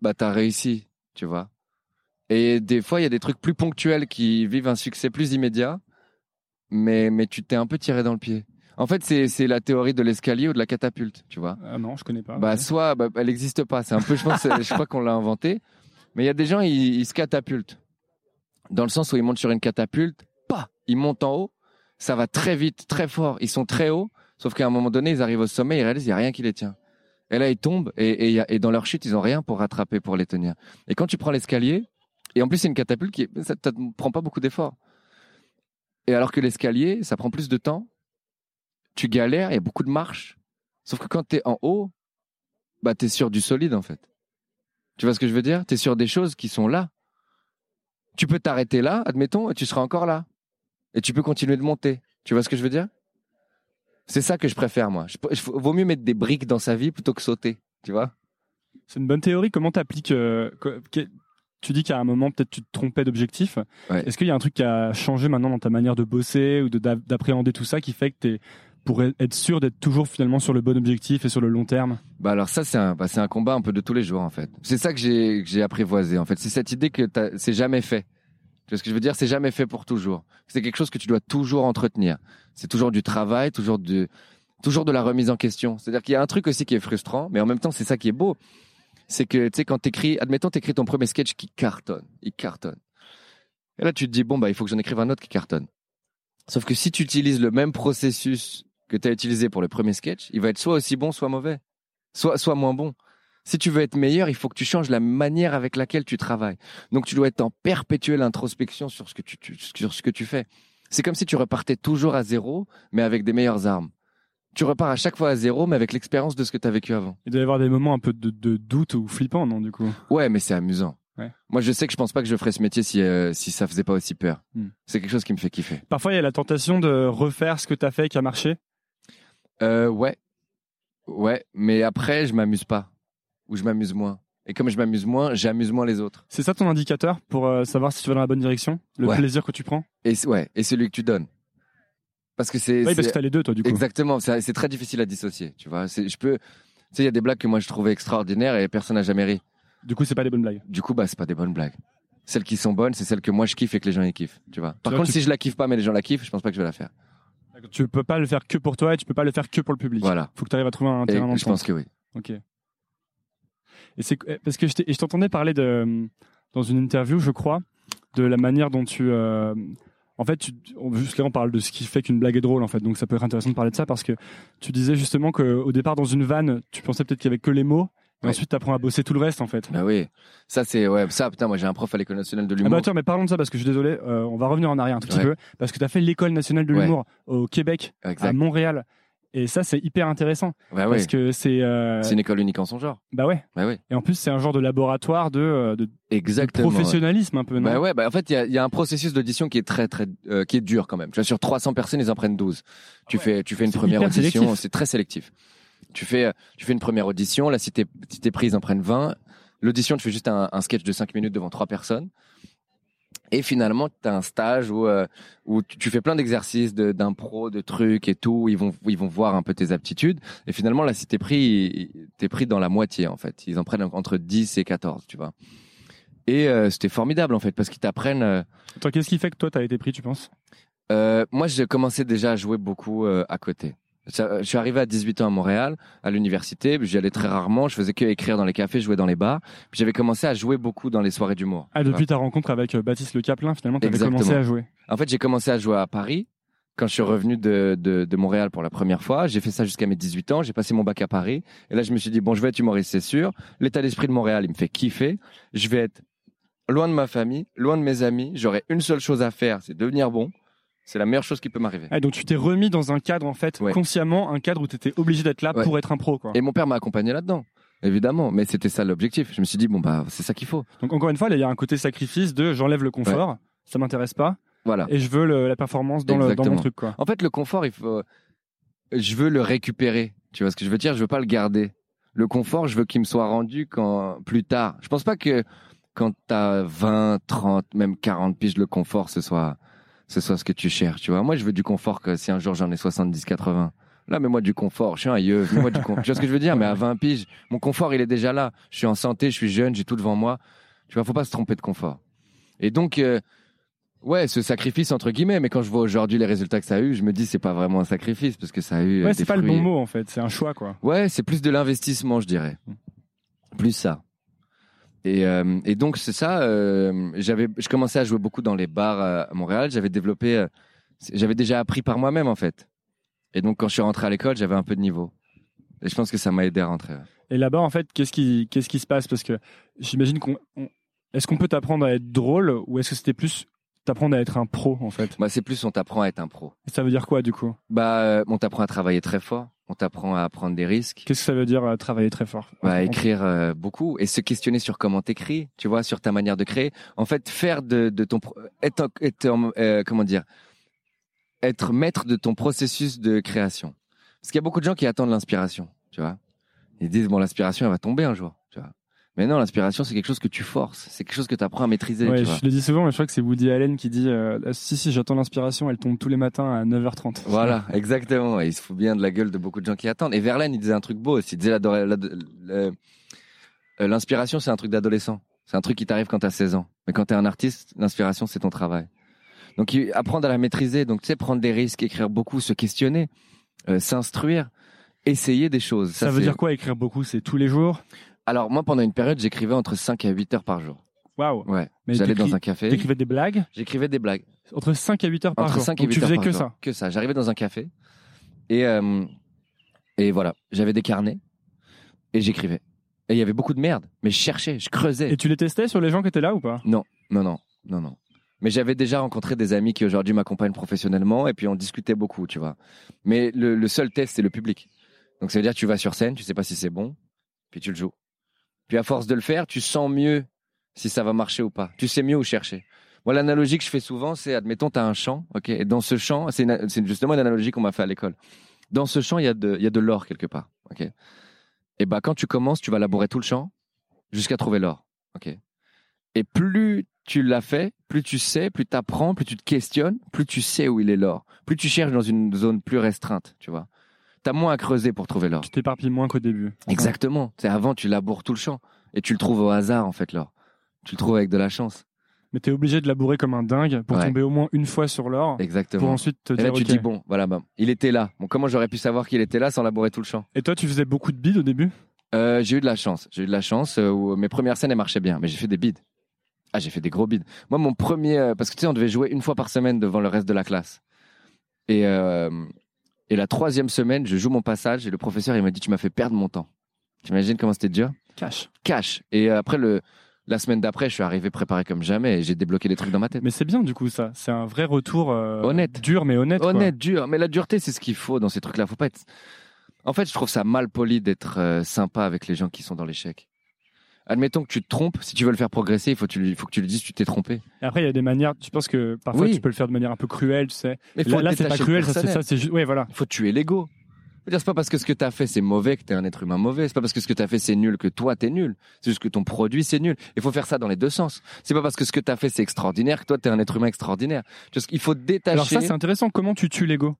bah t'as réussi, tu vois. Et des fois, il y a des trucs plus ponctuels qui vivent un succès plus immédiat, mais mais tu t'es un peu tiré dans le pied. En fait, c'est c'est la théorie de l'escalier ou de la catapulte, tu vois. Ah non, je connais pas. Bah soit bah, elle n'existe pas. C'est un peu, je pense, je crois qu'on l'a inventé. Mais il y a des gens, ils, ils se catapultent dans le sens où ils montent sur une catapulte, pas, ils montent en haut, ça va très vite, très fort, ils sont très hauts, sauf qu'à un moment donné, ils arrivent au sommet, ils réalisent qu'il y a rien qui les tient. Et là, ils tombent et, et, dans leur chute, ils ont rien pour rattraper, pour les tenir. Et quand tu prends l'escalier, et en plus c'est une catapulte qui, ça ne prend pas beaucoup d'efforts. Et alors que l'escalier, ça prend plus de temps, tu galères, il y a beaucoup de marches. Sauf que quand tu es en haut, bah t'es sur du solide en fait. Tu vois ce que je veux dire? T'es sur des choses qui sont là. Tu peux t'arrêter là, admettons, et tu seras encore là. Et tu peux continuer de monter. Tu vois ce que je veux dire? C'est ça que je préfère moi. Je, je- vaut mieux mettre des briques dans sa vie plutôt que sauter. Tu vois C'est une bonne théorie. Comment t'appliques euh, Tu dis qu'à un moment, peut-être tu te trompais d'objectif. Ouais. Est-ce qu'il y a un truc qui a changé maintenant dans ta manière de bosser ou de- d'a- d'appréhender tout ça qui fait que tu pour être sûr d'être toujours finalement sur le bon objectif et sur le long terme? Bah alors ça c'est un, bah, c'est un combat un peu de tous les jours en fait. C'est ça que j'ai que j'ai apprivoisé en fait. C'est cette idée que c'est jamais fait. Tu vois ce que je veux dire? C'est jamais fait pour toujours. C'est quelque chose que tu dois toujours entretenir. C'est toujours du travail, toujours de toujours de la remise en question. C'est-à-dire qu'il y a un truc aussi qui est frustrant, mais en même temps c'est ça qui est beau. C'est que tu sais quand t'écris, admettons t'écris ton premier sketch qui cartonne, il cartonne. Et là tu te dis bon bah il faut que j'en écrive un autre qui cartonne. Sauf que si tu utilises le même processus que tu as utilisé pour le premier sketch, il va être soit aussi bon, soit mauvais soit, soit moins bon. Si tu veux être meilleur, il faut que tu changes la manière avec laquelle tu travailles. Donc tu dois être en perpétuelle introspection sur ce que tu, tu- sur ce que tu fais. C'est comme si tu repartais toujours à zéro, mais avec des meilleures armes. Tu repars à chaque fois à zéro, mais avec l'expérience de ce que tu as vécu avant. Il doit y avoir des moments un peu de, de doute ou flippant, non, du coup? Ouais, mais c'est amusant. Ouais. Moi, je sais que je pense pas que je ferais ce métier si, euh, si ça faisait pas aussi peur. Hmm. C'est quelque chose qui me fait kiffer. Parfois, il y a la tentation de refaire ce que tu as fait qui a marché? Euh, ouais. Ouais, mais après, je m'amuse pas. Ou je m'amuse moins. Et comme je m'amuse moins, j'amuse moins les autres. C'est ça ton indicateur pour euh, savoir si tu vas dans la bonne direction? Le Ouais. plaisir que tu prends? Et ouais, et celui que tu donnes. Parce que c'est Oui, parce que t'as les deux, toi, du coup. exactement, c'est très difficile à dissocier, tu vois. Je peux, tu sais, il y a des blagues que moi je trouvais extraordinaires et personne n'a jamais ri. Du coup, c'est pas des bonnes blagues. Du coup, bah c'est pas des bonnes blagues. Celles qui sont bonnes, c'est celles que moi je kiffe et que les gens y kiffent, tu vois. Par contre, tu- si je la kiffe pas mais les gens la kiffent, je pense pas que je vais la faire. Tu peux pas le faire que pour toi et tu peux pas le faire que pour le public. Voilà. Faut que tu arrives à trouver un Et terrain je pense que oui. Ok. Et c'est eh, parce que je t'entendais parler de dans une interview, je crois, de la manière dont tu euh, en fait, tu, juste là, on parle de ce qui fait qu'une blague est drôle, en fait. Donc, ça peut être intéressant de parler de ça parce que tu disais justement qu'au départ, dans une vanne, tu pensais peut-être qu'il y avait que les mots. Et Ouais. ensuite, tu apprends à bosser tout le reste, en fait. Bah oui. Ça c'est ouais, ça putain, moi j'ai un prof à l'école nationale de Ah l'humour. bah attends, mais parlons de ça parce que je suis désolé, euh, on va revenir en arrière un tout petit Ouais. peu parce que tu as fait l'école nationale de Ouais. l'humour au Québec, à. Montréal. Et ça, c'est hyper intéressant Bah parce que c'est. euh, C'est une école unique en son genre. Bah ouais. Bah oui. Et en plus, c'est un genre de laboratoire de, euh, de Exactement. ouais. professionnalisme un peu, non Bah ouais, bah en fait, il y a, il y a un processus d'audition qui est très, très, euh, qui est dur quand même. Tu vois, sur 300 personnes, ils en prennent 12. Tu ouais. fais, tu fais une première audition, c'est très sélectif. Tu fais, tu fais une première audition, là, si t'es, si t'es pris, ils en prennent 20. L'audition, tu fais juste un, un sketch de 5 minutes devant trois personnes. Et finalement, tu as un stage où, euh, où tu, tu fais plein d'exercices, de- d'impro, de, trucs et tout. Ils vont, ils vont voir un peu tes aptitudes. Et finalement, là, si t'es pris, t'es pris dans la moitié, en fait. Ils en prennent entre 10 et 14, tu vois. Et euh, c'était formidable, en fait, parce qu'ils t'apprennent. euh, Toi, qu'est-ce qui fait que toi, t'as été pris, tu penses? euh, moi, j'ai commencé déjà à jouer beaucoup à côté. Ça, Je suis arrivé à 18 ans à Montréal, à l'université. J'y allais très rarement. Je faisais que écrire dans les cafés, jouer dans les bars. Puis j'avais commencé à jouer beaucoup dans les soirées d'humour. Ah, depuis ta rencontre avec euh, Baptiste Le Caplin, finalement, t'avais Exactement. commencé à jouer. En fait, j'ai commencé à jouer à Paris. Quand je suis revenu de, de, de Montréal pour la première fois, j'ai fait ça jusqu'à mes 18 ans. J'ai passé mon bac à Paris. Et là, je me suis dit, bon, je vais être humoriste, c'est sûr. L'état d'esprit de Montréal, il me fait kiffer. Je vais être loin de ma famille, loin de mes amis. J'aurai une seule chose à faire, c'est devenir bon. C'est la meilleure chose qui peut m'arriver. Ah, donc tu t'es remis dans un cadre, en fait, Ouais. consciemment, un cadre où t'étais obligé d'être là Ouais. pour être un pro, quoi. Et mon père m'a accompagné là-dedans, évidemment. Mais c'était ça l'objectif. Je me suis dit, bon, bah, c'est ça qu'il faut. Donc, encore une fois, il y a un côté sacrifice de j'enlève le confort, ça m'intéresse pas, Voilà. et je veux le- la performance dans, le, dans mon truc, quoi. En fait, le confort, il faut. Je veux le récupérer. Tu vois ce que je veux dire? Je veux pas le garder. Le confort, je veux qu'il me soit rendu quand plus tard. Je pense pas que quand t'as 20, 30, même 40 piges, le confort, ce soit ce soit ce que tu cherches, tu vois. Moi, je veux du confort que si un jour j'en ai 70, 80. Là, mais moi du confort. Je suis un yeux. Moi du confort. tu vois ce que je veux dire? Mais à 20 piges, mon confort, il est déjà là. Je suis en santé, je suis jeune, j'ai tout devant moi. Tu vois, faut pas se tromper de confort. Et donc, euh, ouais, ce sacrifice entre guillemets. Mais quand je vois aujourd'hui les résultats que ça a eu, je me dis c'est pas vraiment un sacrifice parce que ça a eu. euh, Ouais, c'est pas le bon mot en fait, c'est un choix quoi. Ouais, c'est plus de l'investissement, je dirais. Plus ça. Et, euh, et donc c'est ça. euh, j'avais, je commençais à jouer beaucoup dans les bars euh, à Montréal. J'avais développé, euh, j'avais déjà appris par moi-même en fait. Et donc quand je suis rentré à l'école, j'avais un peu de niveau. Et je pense que ça m'a aidé à rentrer. Et là-bas en fait, qu'est-ce qui qu'est-ce qui se passe? Parce que j'imagine qu'on on- est-ce qu'on peut t'apprendre à être drôle ou est-ce que c'était plus t'apprendre à être un pro en fait? Bah, c'est plus on t'apprend à être un pro. Et Ça veut dire quoi du coup? Bah, on t'apprend à travailler très fort. On t'apprend à prendre des risques. Qu'est-ce que ça veut dire euh, travailler très fort? Bah, écrire euh, beaucoup et se questionner sur comment t'écris, tu vois, sur ta manière de créer. En fait, faire de, de ton être, euh, comment dire, être maître de ton processus de création. Parce qu'il y a beaucoup de gens qui attendent l'inspiration, tu vois. Ils disent bon, l'inspiration elle va tomber un jour, tu vois. Mais non, l'inspiration c'est quelque chose que tu forces, c'est quelque chose que tu apprends à maîtriser, Ouais, tu vois. je le dis souvent, mais je crois que c'est Woody Allen qui dit euh, si si j'attends l'inspiration, elle tombe tous les matins à 9h30. Voilà, exactement. Et il se fout bien de la gueule de beaucoup de gens qui attendent. Et Verlaine, il disait un truc beau aussi. Il disait euh, l'inspiration, c'est un truc d'adolescent. C'est un truc qui t'arrive quand t'as 16 ans. Mais quand t'es un artiste, l'inspiration, c'est ton travail. Donc, apprendre à la maîtriser. Donc, tu sais, prendre des risques, écrire beaucoup, se questionner, euh, s'instruire, essayer des choses. Ça, veut dire quoi écrire beaucoup? C'est tous les jours? Alors, moi, pendant une période, j'écrivais entre 5 et 8 heures par jour. Waouh Ouais. Mais J'allais dans un café. T'écrivais des blagues? J'écrivais des blagues. entre 5 à 8 heures par Entre jour. 5 et Donc 8 tu heures faisais par que jour. ça? Que ça. J'arrivais dans un café et euh, et voilà, j'avais des carnets et j'écrivais. Et il y avait beaucoup de merde, mais je cherchais, je creusais. Et tu les testais sur les gens qui étaient là ou pas? Non, non, non, non, non. Mais j'avais déjà rencontré des amis qui aujourd'hui m'accompagnent professionnellement et puis on discutait beaucoup, tu vois. Mais le, le seul test, c'est le public. Donc ça veut dire que tu vas sur scène, tu sais pas si c'est bon, puis tu le joues. Puis à force de le faire, tu sens mieux si ça va marcher ou pas. Tu sais mieux où chercher. Moi, l'analogie que je fais souvent, c'est, admettons, tu as un champ, ok, et dans ce champ, c'est justement une analogie qu'on m'a fait à l'école. Dans ce champ, il y a de, il y a de l'or quelque part, ok. Et bah, quand tu commences, tu vas labourer tout le champ jusqu'à trouver l'or, ok. Et plus tu l'as fait, plus tu sais, plus tu apprends, plus tu te questionnes, plus tu sais où il est l'or. Plus tu cherches dans une zone plus restreinte, tu vois. T'as moins à creuser pour trouver l'or. Tu t'éparpilles moins qu'au début. Exactement. C'est avant, tu laboures tout le champ et tu le trouves au hasard en fait l'or. Tu le trouves avec de la chance. Mais t'es obligé de labourer comme un dingue pour Ouais. tomber au moins une fois sur l'or. Exactement. Pour ensuite te et dire là, tu dis bon, voilà, bah, il était là. Bon, comment j'aurais pu savoir qu'il était là sans labourer tout le champ? Et toi, tu faisais beaucoup de bides au début? Euh, J'ai eu de la chance. J'ai eu de la chance euh, où mes premières scènes elles marchaient bien, mais j'ai fait des bides. Ah, j'ai fait des gros bides. Moi, mon premier, euh, parce que tu sais, on devait jouer une fois par semaine devant le reste de la classe. Et euh, et la troisième semaine, je joue mon passage et le professeur il m'a dit tu m'as fait perdre mon temps. T'imagines comment c'était dur? Cash. Cash. Et euh, après le la semaine d'après, je suis arrivé préparé comme jamais et j'ai débloqué des trucs dans ma tête. Mais c'est bien du coup ça. C'est un vrai retour euh, Honnête. dur mais honnête. quoi. Honnête, dur. Mais la dureté, c'est ce qu'il faut dans ces trucs-là. Faut pas être. En fait, je trouve ça mal poli d'être euh, sympa avec les gens qui sont dans l'échec. Admettons que tu te trompes. Si tu veux le faire progresser, il faut, que tu lui- il faut que tu lui dises que tu t'es trompé. Et après, il y a des manières. Je pense que parfois Oui. tu peux le faire de manière un peu cruelle, tu sais. Mais Là, c'est pas le cruel, ça c'est juste. Ouais, voilà. Il faut tuer l'ego. C'est pas parce que ce que tu as fait c'est mauvais que tu es un être humain mauvais. C'est pas parce que ce que tu as fait c'est nul que toi t'es nul. C'est juste que ton produit c'est nul. Il faut faire ça dans les deux sens. C'est pas parce que ce que tu as fait c'est extraordinaire que toi t'es un être humain extraordinaire. Il faut détacher Alors ça, c'est intéressant. Comment tu tues l'ego?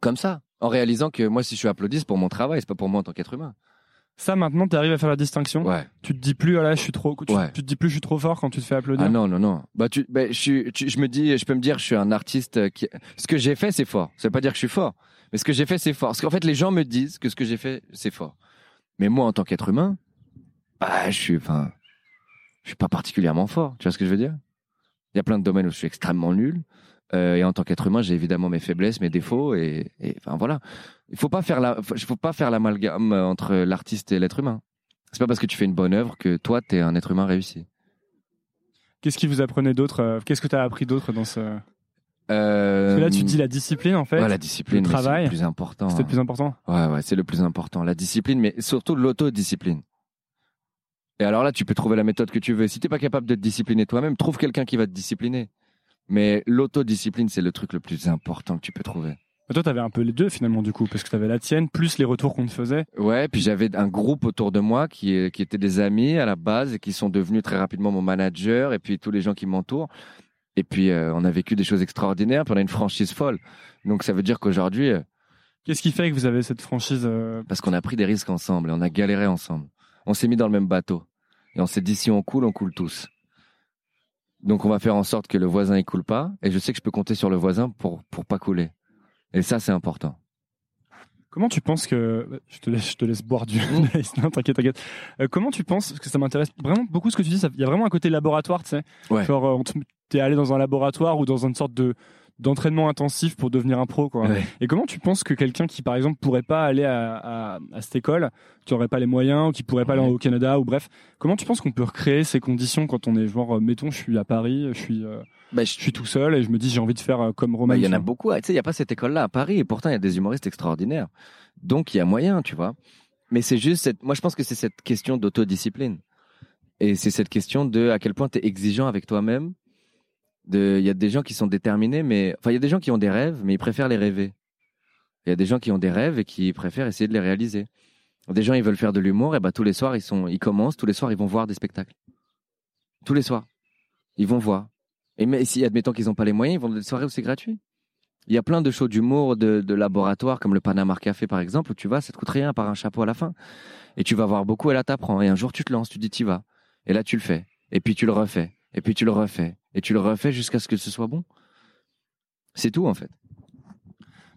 Comme ça, en réalisant que moi si je suis applaudi c'est pour mon travail, c'est pas pour moi en tant qu'être humain. Ça, maintenant, tu arrives à faire la distinction. Ouais. Tu te dis plus, ah là, je suis trop. Tu, Ouais. tu te dis plus, je suis trop fort quand tu te fais applaudir. Ah non, non, non. Bah, tu, bah, je, suis, tu- je me dis, je peux me dire, je suis un artiste qui. Ce que j'ai fait, c'est fort. Ça veut pas dire que je suis fort. Mais ce que j'ai fait, c'est fort. Parce qu'en fait, les gens me disent que ce que j'ai fait, c'est fort. Mais moi, en tant qu'être humain, bah, je suis, enfin, je suis pas particulièrement fort. Tu vois ce que je veux dire? Il y a plein de domaines où je suis extrêmement nul. Euh, et en tant qu'être humain, j'ai évidemment mes faiblesses, mes défauts, et, et enfin voilà. Il faut pas faire la, faut pas faire l'amalgame entre l'artiste et l'être humain. C'est pas parce que tu fais une bonne œuvre que toi, t'es un être humain réussi. Qu'est-ce qui vous apprenait d'autre euh, Qu'est-ce que tu as appris d'autre dans ce. Euh, Parce que là, tu dis la discipline, en fait. Ouais, la discipline, le travail, c'est le plus important. C'était le hein. plus important. Ouais, ouais, c'est le plus important. La discipline, mais surtout l'autodiscipline. Et alors là, tu peux trouver la méthode que tu veux. Si t'es pas capable de te discipliner toi-même, trouve quelqu'un qui va te discipliner. Mais l'autodiscipline, c'est le truc le plus important que tu peux trouver. Mais toi, tu avais un peu les deux, finalement, du coup, parce que tu avais la tienne, plus les retours qu'on te faisait. Ouais, puis j'avais un groupe autour de moi qui, est- qui étaient des amis à la base et qui sont devenus très rapidement mon manager et puis tous les gens qui m'entourent. Et puis, euh, on a vécu des choses extraordinaires, puis on a une franchise folle. Donc, ça veut dire qu'aujourd'hui, euh, Qu'est-ce qui fait que vous avez cette franchise euh, parce qu'on a pris des risques ensemble et on a galéré ensemble. On s'est mis dans le même bateau. Et on s'est dit, si on coule, on coule tous. Donc, on va faire en sorte que le voisin, il coule pas. Et je sais que je peux compter sur le voisin pour, pour pas couler. Et ça, c'est important. Comment tu penses que je te laisse, je te laisse boire du non t'inquiète t'inquiète. Euh, comment tu penses parce que ça m'intéresse vraiment beaucoup ce que tu dis. Il y a vraiment un côté laboratoire, tu sais. Ouais. Genre euh, on te- t'es allé dans un laboratoire ou dans une sorte de d'entraînement intensif pour devenir un pro quoi. Ouais. Et comment tu penses que quelqu'un qui par exemple pourrait pas aller à, à, à cette école, qui aurait pas les moyens ou qui pourrait pas aller au Canada ou bref, comment tu penses qu'on peut recréer ces conditions quand on est genre euh, mettons je suis à Paris, je suis euh, Bah, je suis tout seul et je me dis j'ai envie de faire euh, comme Romain. Bah, il y en a beaucoup. Tu sais, il n'y a pas cette école-là à Paris. Et pourtant, il y a des humoristes extraordinaires. Donc, il y a moyen, tu vois. Mais c'est juste cette, moi, je pense que c'est cette question d'autodiscipline. Et c'est cette question de à quel point tu es exigeant avec toi-même. Il y a des gens qui sont déterminés, mais, enfin, il y a des gens qui ont des rêves, mais ils préfèrent les rêver. Il y a des gens qui ont des rêves et qui préfèrent essayer de les réaliser. Des gens, ils veulent faire de l'humour, et bah, tous les soirs, ils sont, ils commencent, tous les soirs, ils vont voir des spectacles. Tous les soirs. Ils vont voir. Et mais si, admettons qu'ils n'ont pas les moyens, ils vont dans des soirées où c'est gratuit. Il y a plein de shows d'humour, de, de laboratoire, comme le Panama Café par exemple, où tu vas, ça te coûte rien par un chapeau à la fin. Et tu vas voir beaucoup et là t'apprends. Et un jour tu te lances, tu dis t'y vas. Et là tu le fais. Et puis tu le refais. Et puis tu le refais. Et tu le refais jusqu'à ce que ce soit bon. C'est tout en fait.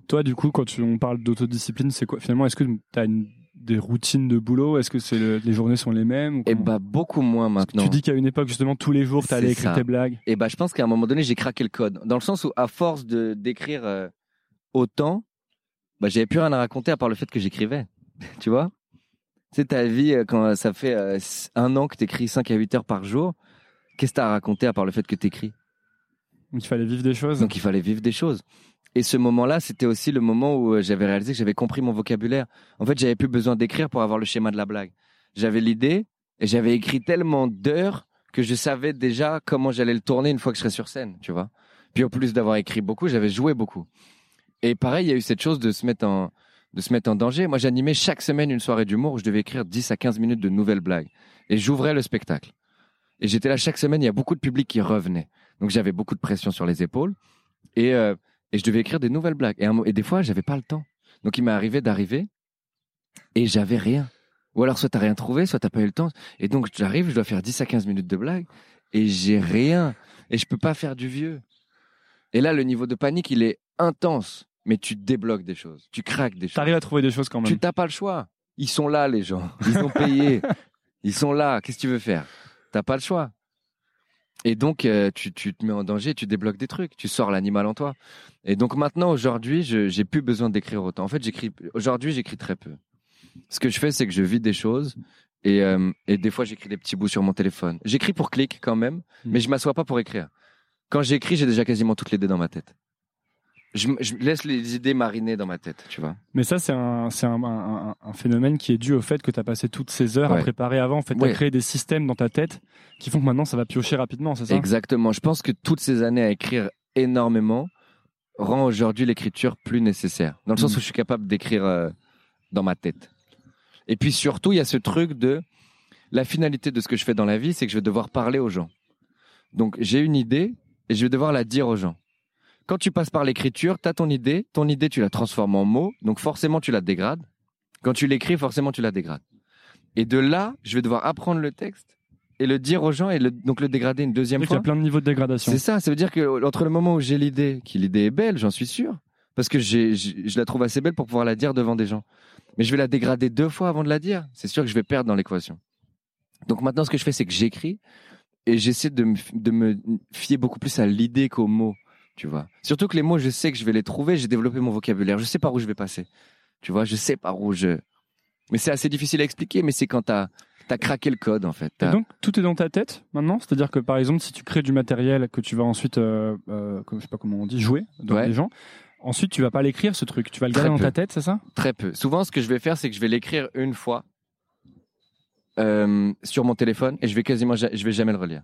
Toi, du coup, quand tu, on parle d'autodiscipline, c'est quoi finalement Est-ce que tu as des routines de boulot? Est-ce que c'est le- les journées sont les mêmes comment? bah beaucoup moins maintenant. Tu dis qu'à une époque, justement, tous les jours, tu allais écrire ça. tes blagues. Et bah, je pense qu'à un moment donné, j'ai craqué le code. Dans le sens où, à force de d'écrire euh, autant, bah, j'avais plus rien à raconter à part le fait que j'écrivais. tu vois? C'est ta vie, euh, quand ça fait euh, un an que tu écris 5 à 8 heures par jour, qu'est-ce que tu as à raconter à part le fait que tu écris Donc, il fallait vivre des choses. Donc, il fallait vivre des choses. Et ce moment-là, c'était aussi le moment où euh, j'avais réalisé que j'avais compris mon vocabulaire. En fait, j'avais plus besoin d'écrire pour avoir le schéma de la blague. J'avais l'idée et j'avais écrit tellement d'heures que je savais déjà comment j'allais le tourner une fois que je serais sur scène, tu vois. Puis en plus d'avoir écrit beaucoup, j'avais joué beaucoup. Et pareil, il y a eu cette chose de se mettre en, de se mettre en danger. Moi, j'animais chaque semaine une soirée d'humour où je devais écrire 10 à 15 minutes de nouvelles blagues. Et j'ouvrais le spectacle. Et j'étais là chaque semaine, il y a beaucoup de public qui revenait. Donc j'avais beaucoup de pression sur les épaules. Et, euh, et je devais écrire des nouvelles blagues. Et, un mo- et des fois, j'avais pas le temps. Donc il m'est arrivé d'arriver et j'avais rien. Ou alors soit t'as rien trouvé, soit t'as pas eu le temps. Et donc j'arrive, je dois faire 10 à 15 minutes de blagues et j'ai rien. Et je peux pas faire du vieux. Et là, le niveau de panique, il est intense. Mais tu débloques des choses. Tu craques des choses. T'arrives à trouver des choses quand même. Tu t'as pas le choix. Ils sont là, les gens. Ils ont payé. Ils sont là. Qu'est-ce que tu veux faire? T'as pas le choix. Et donc, euh, tu, tu te mets en danger, tu débloques des trucs, tu sors l'animal en toi. Et donc maintenant, aujourd'hui, je j'ai plus besoin d'écrire autant. En fait, j'écris. Aujourd'hui, j'écris très peu. Ce que je fais, c'est que je vis des choses. Et, euh, et des fois, j'écris des petits bouts sur mon téléphone. J'écris pour clic quand même, mais je m'assois pas pour écrire. Quand j'écris, j'ai déjà quasiment toutes les idées dans ma tête. Je, laisse les idées mariner dans ma tête, tu vois. Mais ça, c'est un, c'est un, un- un phénomène qui est dû au fait que tu as passé toutes ces heures à préparer avant. En fait, tu Ouais. as créé des systèmes dans ta tête qui font que maintenant ça va piocher rapidement, c'est ça? Exactement. Je pense que toutes ces années à écrire énormément rend aujourd'hui l'écriture plus nécessaire. Dans le sens Mm. où je suis capable d'écrire euh, dans ma tête. Et puis surtout, il y a ce truc de la finalité de ce que je fais dans la vie, c'est que je vais devoir parler aux gens. Donc j'ai une idée et je vais devoir la dire aux gens. Quand tu passes par l'écriture, tu as ton idée, ton idée tu la transformes en mots, donc forcément tu la dégrades. Quand tu l'écris, forcément tu la dégrades. Et de là, je vais devoir apprendre le texte et le dire aux gens et le- donc le dégrader une deuxième Il y a fois. plein de niveaux de dégradation. C'est ça, ça veut dire que entre le moment où j'ai l'idée, qui l'idée est belle, j'en suis sûr, parce que j'ai, je la trouve assez belle pour pouvoir la dire devant des gens. Mais je vais la dégrader deux fois avant de la dire. C'est sûr que je vais perdre dans l'équation. Donc maintenant, ce que je fais, c'est que j'écris et j'essaie de me, de me fier beaucoup plus à l'idée qu'aux mots, tu vois. Surtout que les mots, je sais que je vais les trouver, j'ai développé mon vocabulaire, je sais par où je vais passer. Tu vois, je sais par où je... Mais c'est assez difficile à expliquer, mais c'est quand t'as as craqué le code, en fait. Et donc, tout est dans ta tête maintenant? C'est-à-dire que, par exemple, si tu crées du matériel que tu vas ensuite, euh, euh, je sais pas comment on dit, jouer dans Ouais. les gens, ensuite, tu vas pas l'écrire, ce truc. Tu vas le Très garder dans ta tête, c'est ça? Très peu. Souvent, ce que je vais faire, c'est que je vais l'écrire une fois euh, sur mon téléphone et je vais quasiment, ja- je vais jamais le relire.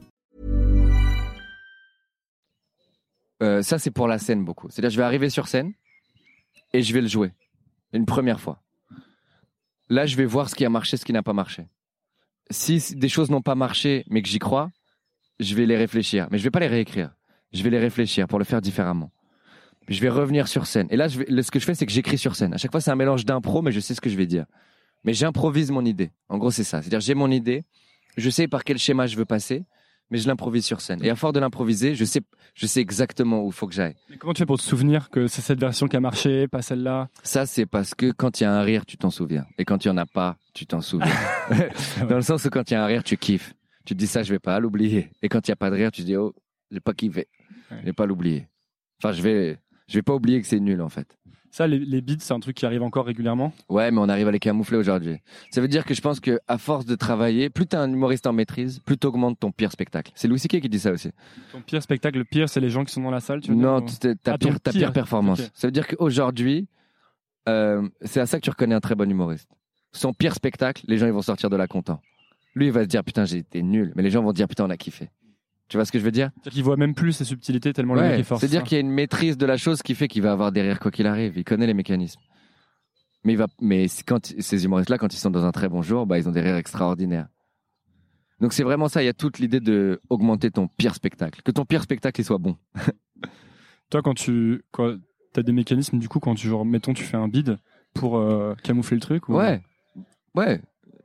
Euh, ça, c'est pour la scène beaucoup. C'est-à-dire, je vais arriver sur scène et je vais le jouer une première fois. Là, je vais voir ce qui a marché, ce qui n'a pas marché. Si des choses n'ont pas marché, mais que j'y crois, je vais les réfléchir. Mais je vais pas les réécrire. Je vais les réfléchir pour le faire différemment. Je vais revenir sur scène. Et là, vais- ce que je fais, c'est que j'écris sur scène. À chaque fois, c'est un mélange d'impro, mais je sais ce que je vais dire. Mais j'improvise mon idée. En gros, c'est ça. C'est-à-dire, j'ai mon idée, je sais par quel schéma je veux passer, mais je l'improvise sur scène. Et à force de l'improviser, je sais, je sais exactement où il faut que j'aille. Mais comment tu fais pour te souvenir que c'est cette version qui a marché, pas celle-là? Ça, c'est parce que quand il y a un rire, tu t'en souviens. Et quand il n'y en a pas, tu t'en souviens. Dans le sens où quand il y a un rire, tu kiffes. Tu te dis ça, je vais pas l'oublier. Et quand il n'y a pas de rire, tu te dis, oh, j'ai pas kiffé. Je vais pas l'oublier. Enfin, je vais, je vais pas oublier que c'est nul, en fait. Ça, les, les beats, c'est un truc qui arrive encore régulièrement. Ouais, mais on arrive à les camoufler aujourd'hui. Ça veut dire que je pense que à force de travailler, plus t'es un humoriste en maîtrise, plus t'augmentes ton pire spectacle. C'est Louis C.K. qui dit ça aussi. Ton pire spectacle, le pire, c'est les gens qui sont dans la salle, tu veux Non, dire, ou- ta, Ah, pire, ta pire. pire performance. Ça veut dire qu'aujourd'hui, euh, c'est à ça que tu reconnais un très bon humoriste. Son pire spectacle, les gens ils vont sortir de là contents. Lui, il va se dire putain, j'ai été nul, mais les gens vont dire putain, on a kiffé. Tu vois ce que je veux dire? C'est-à-dire qu'ils voient même plus ces subtilités tellement le mec est fort. C'est-à-dire qu'il y a une maîtrise de la chose qui fait qu'il va avoir des rires quoi qu'il arrive. Il connaît les mécanismes. Mais il va, mais quand ces humoristes-là, quand ils sont dans un très bon jour, bah ils ont des rires extraordinaires. Donc c'est vraiment ça. Il y a toute l'idée de augmenter ton pire spectacle, que ton pire spectacle il soit bon. Toi, quand tu quand as des mécanismes, du coup, quand tu, genre, mettons, tu fais un bid pour euh, camoufler le truc ou... Ouais, ouais.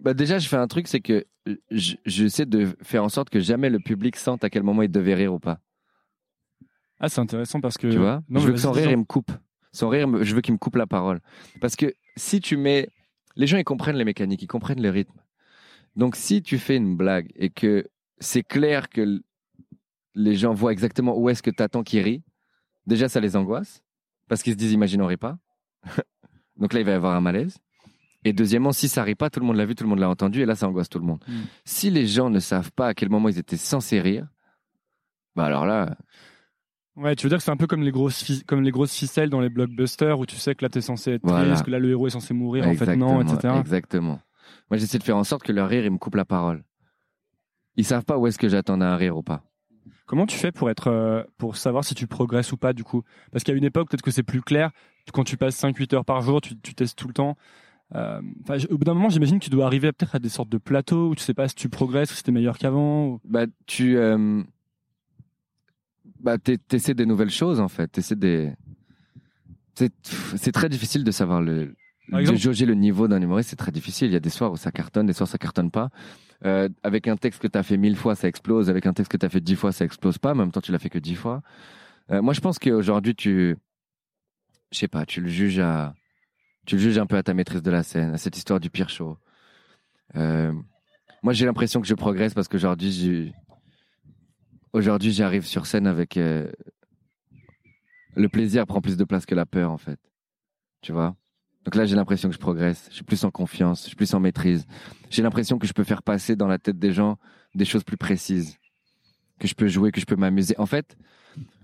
Bah déjà, je fais un truc, c'est que je- j'essaie de faire en sorte que jamais le public sente à quel moment il devait rire ou pas. Ah, c'est intéressant parce que. Tu vois? Non, Je veux que son rire, il me coupe. Son rire, je veux qu'il me coupe la parole. Parce que si tu mets... Les gens, ils comprennent les mécaniques, ils comprennent le rythme. Donc, si tu fais une blague et que c'est clair que les gens voient exactement où est-ce que tu attends qu'ils rient, déjà, ça les angoisse. Parce qu'ils se disent, imagine, on rit pas. Donc là, il va y avoir un malaise. Et deuxièmement, si ça rit pas, tout le monde l'a vu, tout le monde l'a entendu, et là, ça angoisse tout le monde. Mm. Si les gens ne savent pas à quel moment ils étaient censés rire, bah alors là, Ouais, tu veux dire que c'est un peu comme les grosses comme les grosses ficelles dans les blockbusters où tu sais que là t'es censé être Voilà. triste, que là le héros est censé mourir, en fait non, etc. Exactement. Moi, j'essaie de faire en sorte que leur rire, il me coupe la parole. Ils savent pas où est-ce que j'attends un rire ou pas. Comment tu fais pour être euh, pour savoir si tu progresses ou pas du coup? Parce qu'à une époque peut-être que c'est plus clair. Quand tu passes 5-8 heures par jour, tu, tu testes tout le temps. Euh, au bout d'un moment, j'imagine que tu dois arriver peut-être à des sortes de plateaux où tu sais pas si tu progresses ou si t'es meilleur qu'avant. ou- Bah, tu, euh, bah, t'essaies des nouvelles choses en fait. T'essaies des. C'est très difficile de savoir le. De jauger le niveau d'un humoriste, c'est très difficile. Il y a des soirs où ça cartonne, des soirs où ça cartonne pas. Euh, avec un texte que tu as fait mille fois, ça explose. Avec un texte que tu as fait dix fois, ça explose pas. En même temps, tu l'as fait que dix fois. Euh, moi, je pense qu'aujourd'hui, tu. Je sais pas, tu le juges à. Tu le juges un peu à ta maîtrise de la scène, à cette histoire du pire show. Euh, moi, j'ai l'impression que je progresse parce qu'aujourd'hui, aujourd'hui, j'arrive sur scène avec euh, le plaisir prend plus de place que la peur, en fait. Tu vois? Donc là, j'ai l'impression que je progresse. Je suis plus en confiance, je suis plus en maîtrise. J'ai l'impression que je peux faire passer dans la tête des gens des choses plus précises, que je peux jouer, que je peux m'amuser. En fait,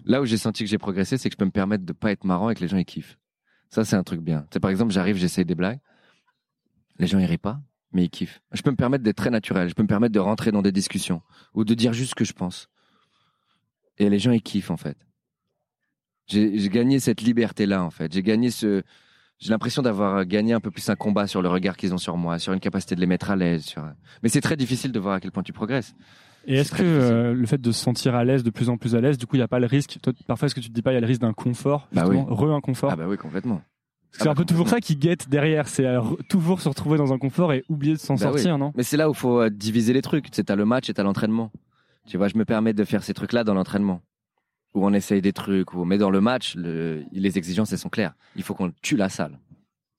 là où j'ai senti que j'ai progressé, c'est que je peux me permettre de pas être marrant et que les gens ils kiffent. Ça, c'est un truc bien. C'est par exemple, j'arrive, j'essaye des blagues, les gens ils rient pas, mais ils kiffent. Je peux me permettre d'être très naturel. Je peux me permettre de rentrer dans des discussions ou de dire juste ce que je pense. Et les gens ils kiffent en fait. J'ai gagné cette liberté-là en fait. J'ai gagné ce. J'ai l'impression d'avoir gagné un peu plus un combat sur le regard qu'ils ont sur moi, sur une capacité de les mettre à l'aise. Sur... Mais c'est très difficile de voir à quel point tu progresses. Et est-ce que euh, le fait de se sentir à l'aise, de plus en plus à l'aise, du coup, il n'y a pas le risque toi, Parfois, est-ce que tu te dis pas, il y a le risque d'un confort, Bah justement, oui. re-inconfort Ah bah oui, complètement. C'est ah un bah peu toujours ça qui guette derrière, c'est toujours se retrouver dans un confort et oublier de s'en Bah sortir, non? Mais c'est là où il faut euh, diviser les trucs. C'est t'as le match et t'as l'entraînement. Tu vois, je me permets de faire ces trucs-là dans l'entraînement. Où on essaye des trucs. Où... Mais dans le match, le... les exigences, elles sont claires. Il faut qu'on tue la salle.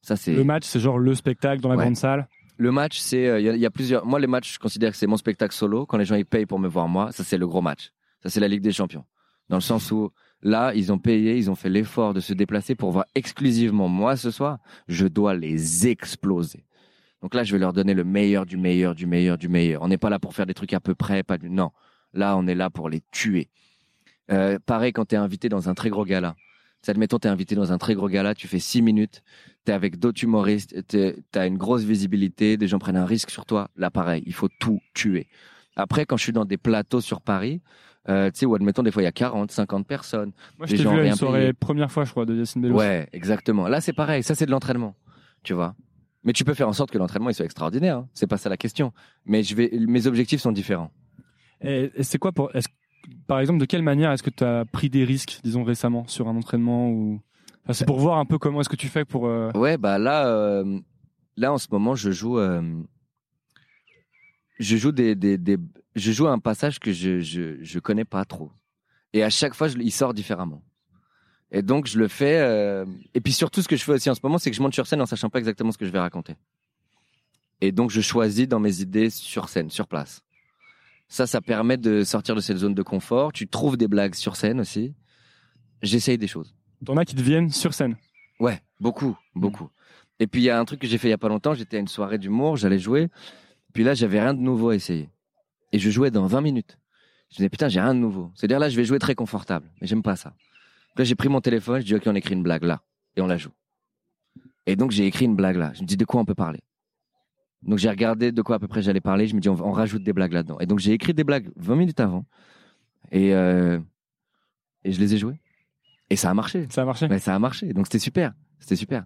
Ça, c'est... Le match, c'est genre le spectacle dans la Ouais. grande salle. Le match, c'est euh, il il y a plusieurs. Moi, les matchs, je considère que c'est mon spectacle solo. Quand les gens ils payent pour me voir moi, ça c'est le gros match. Ça c'est la Ligue des Champions. Dans le sens où là, ils ont payé, ils ont fait l'effort de se déplacer pour voir exclusivement moi ce soir. Je dois les exploser. Donc là, je vais leur donner le meilleur du meilleur du meilleur du meilleur. On n'est pas là pour faire des trucs à peu près, non. Là, on est là pour les tuer. Euh, pareil quand tu es invité dans un très gros gala. Admettons, tu es invité dans un très gros gala, tu fais six minutes, tu es avec d'autres humoristes, tu as une grosse visibilité, des gens prennent un risque sur toi. Là, pareil, il faut tout tuer. Après, quand je suis dans des plateaux sur Paris, euh, tu sais, où admettons, des fois, il y a 40, 50 personnes. Moi, je t'ai vu à une soirée première fois, je crois, de Yacine. Ouais, exactement. Là, c'est pareil. Ça, c'est de l'entraînement. Tu vois. Mais tu peux faire en sorte que l'entraînement il soit extraordinaire. hein. C'est pas ça la question. Mais je vais, mes objectifs sont différents. Et, et c'est quoi pour. est-ce- par exemple, de quelle manière est-ce que tu as pris des risques, disons récemment, sur un entraînement ou. C'est pour voir un peu comment est-ce que tu fais pour. euh, Ouais, bah là, euh, là en ce moment, je joue, euh, je joue des, des, je joue un passage que je, je, je connais pas trop. Et à chaque fois, je, il sort différemment. Et donc, je le fais. et puis surtout, ce que je fais aussi en ce moment, c'est que je monte sur scène en sachant pas exactement ce que je vais raconter. Et donc, je choisis dans mes idées sur scène, sur place. Ça, ça permet de sortir de cette zone de confort. Tu trouves des blagues sur scène aussi. J'essaye des choses. T'en as qui te viennent sur scène. Ouais, beaucoup, beaucoup. Et puis il y a un truc que j'ai fait il y a pas longtemps, j'étais à une soirée d'humour, j'allais jouer. Puis là, j'avais rien de nouveau à essayer. Et je jouais dans 20 minutes. Je me disais putain, j'ai rien de nouveau. C'est-à-dire là, je vais jouer très confortable, mais j'aime pas ça. Puis là, j'ai pris mon téléphone, je dis OK, on écrit une blague là et on la joue. Et donc j'ai écrit une blague là. Je me dis de quoi on peut parler? Donc j'ai regardé de quoi à peu près j'allais parler, je me dis on, on rajoute des blagues là-dedans. Et donc j'ai écrit des blagues 20 minutes avant et euh, et je les ai jouées. Et ça a marché. Ça a marché. Ouais, ça a marché. Donc c'était super. C'était super.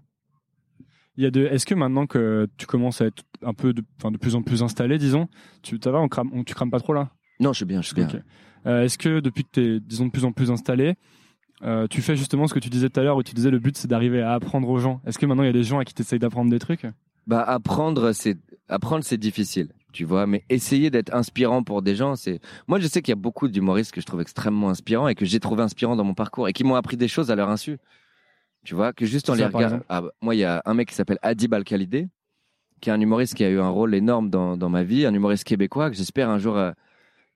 Il y a de. Est-ce que maintenant que tu commences à être un peu, de, enfin, de plus en plus installé, disons, tu, ça va, on crame, on- tu crames pas trop là? Non, je suis bien, je suis bien. Euh, Est-ce que depuis que tu es, disons, de plus en plus installé, euh, tu fais justement ce que tu disais tout à l'heure où tu disais le but c'est d'arriver à apprendre aux gens? Est-ce que maintenant il y a des gens à qui tu essayes d'apprendre des trucs? Bah apprendre c'est apprendre c'est difficile, tu vois, mais essayer d'être inspirant pour des gens, c'est Moi, je sais qu'il y a beaucoup d'humoristes que je trouve extrêmement inspirants et que j'ai trouvé inspirants dans mon parcours et qui m'ont appris des choses à leur insu. Tu vois, que juste en les regardant. Ah, bah, moi, il y a un mec qui s'appelle Adib Al-Khalidé, qui est un humoriste qui a eu un rôle énorme dans, dans ma vie, un humoriste québécois que j'espère un jour euh,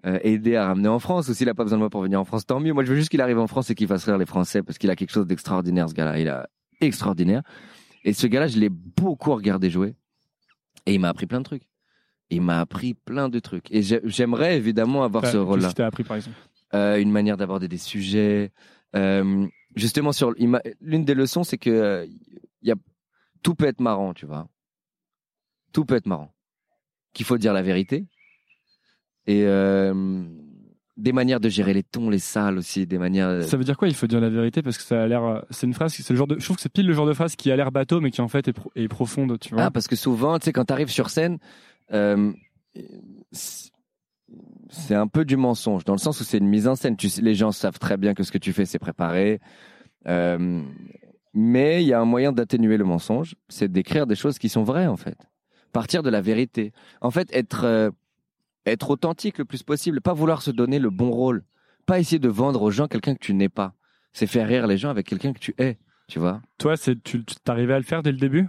euh, aider à ramener en France. Ou s'il a pas besoin de moi pour venir en France, tant mieux. Moi, je veux juste qu'il arrive en France et qu'il fasse rire les Français parce qu'il a quelque chose d'extraordinaire, ce gars-là. Il a extraordinaire. Et ce gars-là, je l'ai beaucoup regardé jouer. Et il m'a appris plein de trucs. Il m'a appris plein de trucs. Et j'ai- j'aimerais évidemment avoir ce Qu'est-ce rôle-là. que t'as appris par exemple? Euh, une manière d'aborder des sujets. Euh, justement, sur l'une des leçons, c'est que euh, y a, tout peut être marrant, tu vois. Tout peut être marrant. Qu'il faut dire la vérité. Et euh, des manières de gérer les tons, les salles aussi, des manières. Ça veut dire quoi Il faut dire la vérité? Parce que ça a l'air. euh, C'est une phrase. C'est le genre de. Je trouve que c'est pile le genre de phrase qui a l'air bateau mais qui en fait est, pro- est profonde. Tu vois Ah, parce que souvent, tu sais, quand tu arrives sur scène, euh, c'est- c'est un peu du mensonge, dans le sens où c'est une mise en scène. Tu sais, les gens savent très bien que ce que tu fais, c'est préparé. Euh, mais il y a un moyen d'atténuer le mensonge, c'est d'écrire des choses qui sont vraies, en fait. Partir de la vérité. En fait, être, euh, être authentique le plus possible, pas vouloir se donner le bon rôle. Pas essayer de vendre aux gens quelqu'un que tu n'es pas. C'est faire rire les gens avec quelqu'un que tu es, tu vois. Toi, c'est tu t'arrivais à le faire dès le début?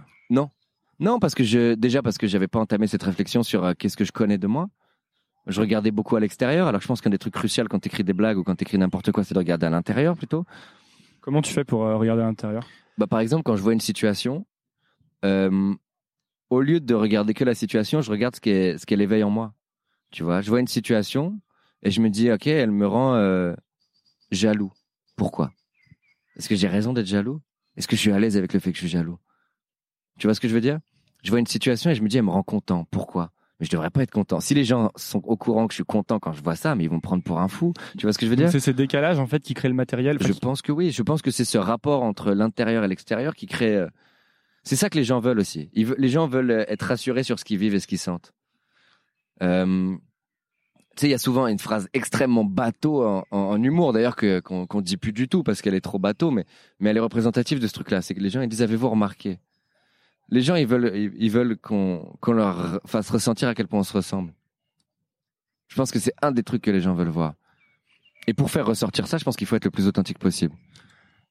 Non, parce que je déjà parce que j'avais pas entamé cette réflexion sur euh, qu'est-ce que je connais de moi. Je regardais beaucoup à l'extérieur. Alors je pense qu'un des trucs cruciaux quand tu écris des blagues ou quand tu écris n'importe quoi, c'est de regarder à l'intérieur plutôt. Comment tu fais pour euh, regarder à l'intérieur? Bah par exemple, quand je vois une situation, euh, au lieu de regarder que la situation, je regarde ce qu'elle ce qu'elle éveille en moi. Tu vois, je vois une situation et je me dis ok, elle me rend euh, jaloux. Pourquoi? Est-ce que j'ai raison d'être jaloux? Est-ce que je suis à l'aise avec le fait que je suis jaloux? Tu vois ce que je veux dire? Je vois une situation et je me dis elle me rend content. Pourquoi? Mais je devrais pas être content. Si les gens sont au courant que je suis content quand je vois ça, mais ils vont me prendre pour un fou. Tu vois ce que je veux dire? C'est ces décalages en fait qui créent le matériel. je pense que oui. Je pense que c'est ce rapport entre l'intérieur et l'extérieur qui crée. euh, C'est ça que les gens veulent aussi. Ils veulent- Les gens veulent euh, être rassurés sur ce qu'ils vivent et ce qu'ils sentent. Euh, Tu sais, il y a souvent une phrase extrêmement bateau en, humour, d'ailleurs, que, qu'on, dit plus du tout parce qu'elle est trop bateau, mais, mais elle est représentative de ce truc-là. C'est que les gens, ils disent, avez-vous remarqué? Les gens, ils veulent, ils veulent qu'on, qu'on leur fasse ressentir à quel point on se ressemble. Je pense que c'est un des trucs que les gens veulent voir. Et pour faire ressortir ça, je pense qu'il faut être le plus authentique possible.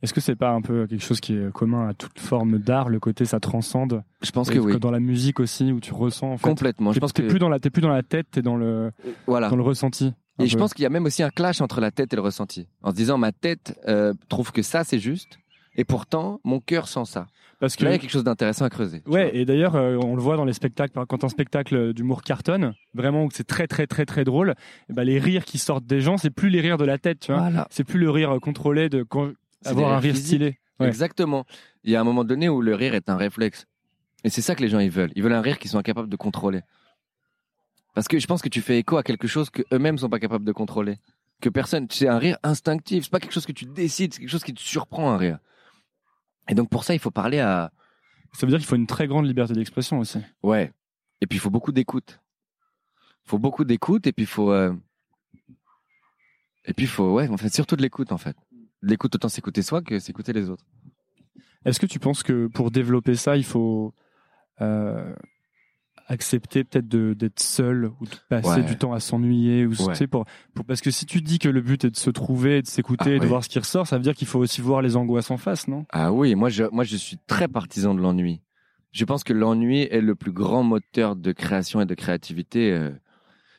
Est-ce que c'est pas un peu quelque chose qui est commun à toute forme d'art, le côté ça transcende? Je pense que oui. Dans la musique aussi, où tu ressens en fait. Complètement. Je pense t'es que, plus dans la, t'es plus dans la tête, t'es dans le, voilà. dans le ressenti. Et je pense qu'il y a même aussi un clash entre la tête et le ressenti. En se disant, ma tête euh, trouve que ça, c'est juste. Et pourtant, mon cœur sent ça. parce que Là, il y a quelque chose d'intéressant à creuser. Ouais, et d'ailleurs, euh, on le voit dans les spectacles, quand un spectacle d'humour cartonne, vraiment où c'est très très très très drôle, eh ben, les rires qui sortent des gens, c'est plus les rires de la tête, tu vois. Voilà. C'est plus le rire euh, contrôlé de quand- avoir un rire stylé. Ouais. Exactement. Il y a un moment donné où le rire est un réflexe. Et c'est ça que les gens ils veulent. Ils veulent un rire qu'ils sont incapables de contrôler. Parce que je pense que tu fais écho à quelque chose que eux-mêmes sont pas capables de contrôler. Que personne, c'est un rire instinctif. C'est pas quelque chose que tu décides, c'est quelque chose qui te surprend un rire. Et donc pour ça, il faut parler à, Ça veut dire qu'il faut une très grande liberté d'expression aussi. ouais. Et puis il faut beaucoup d'écoute. Il faut beaucoup d'écoute et puis il faut, euh, et puis il faut, ouais, en fait, surtout de l'écoute en fait. L'écoute autant s'écouter soi que s'écouter les autres. Est-ce que tu penses que pour développer ça, il faut euh, accepter peut-être de- d'être seul ou de passer Ouais. du temps à s'ennuyer ou Ouais. tu sais, pour, pour- parce que si tu dis que le but est de se trouver, et de s'écouter, Ah et de oui. voir ce qui ressort, ça veut dire qu'il faut aussi voir les angoisses en face, non? Ah oui, moi je, moi je suis très partisan de l'ennui. Je pense que l'ennui est le plus grand moteur de création et de créativité. euh,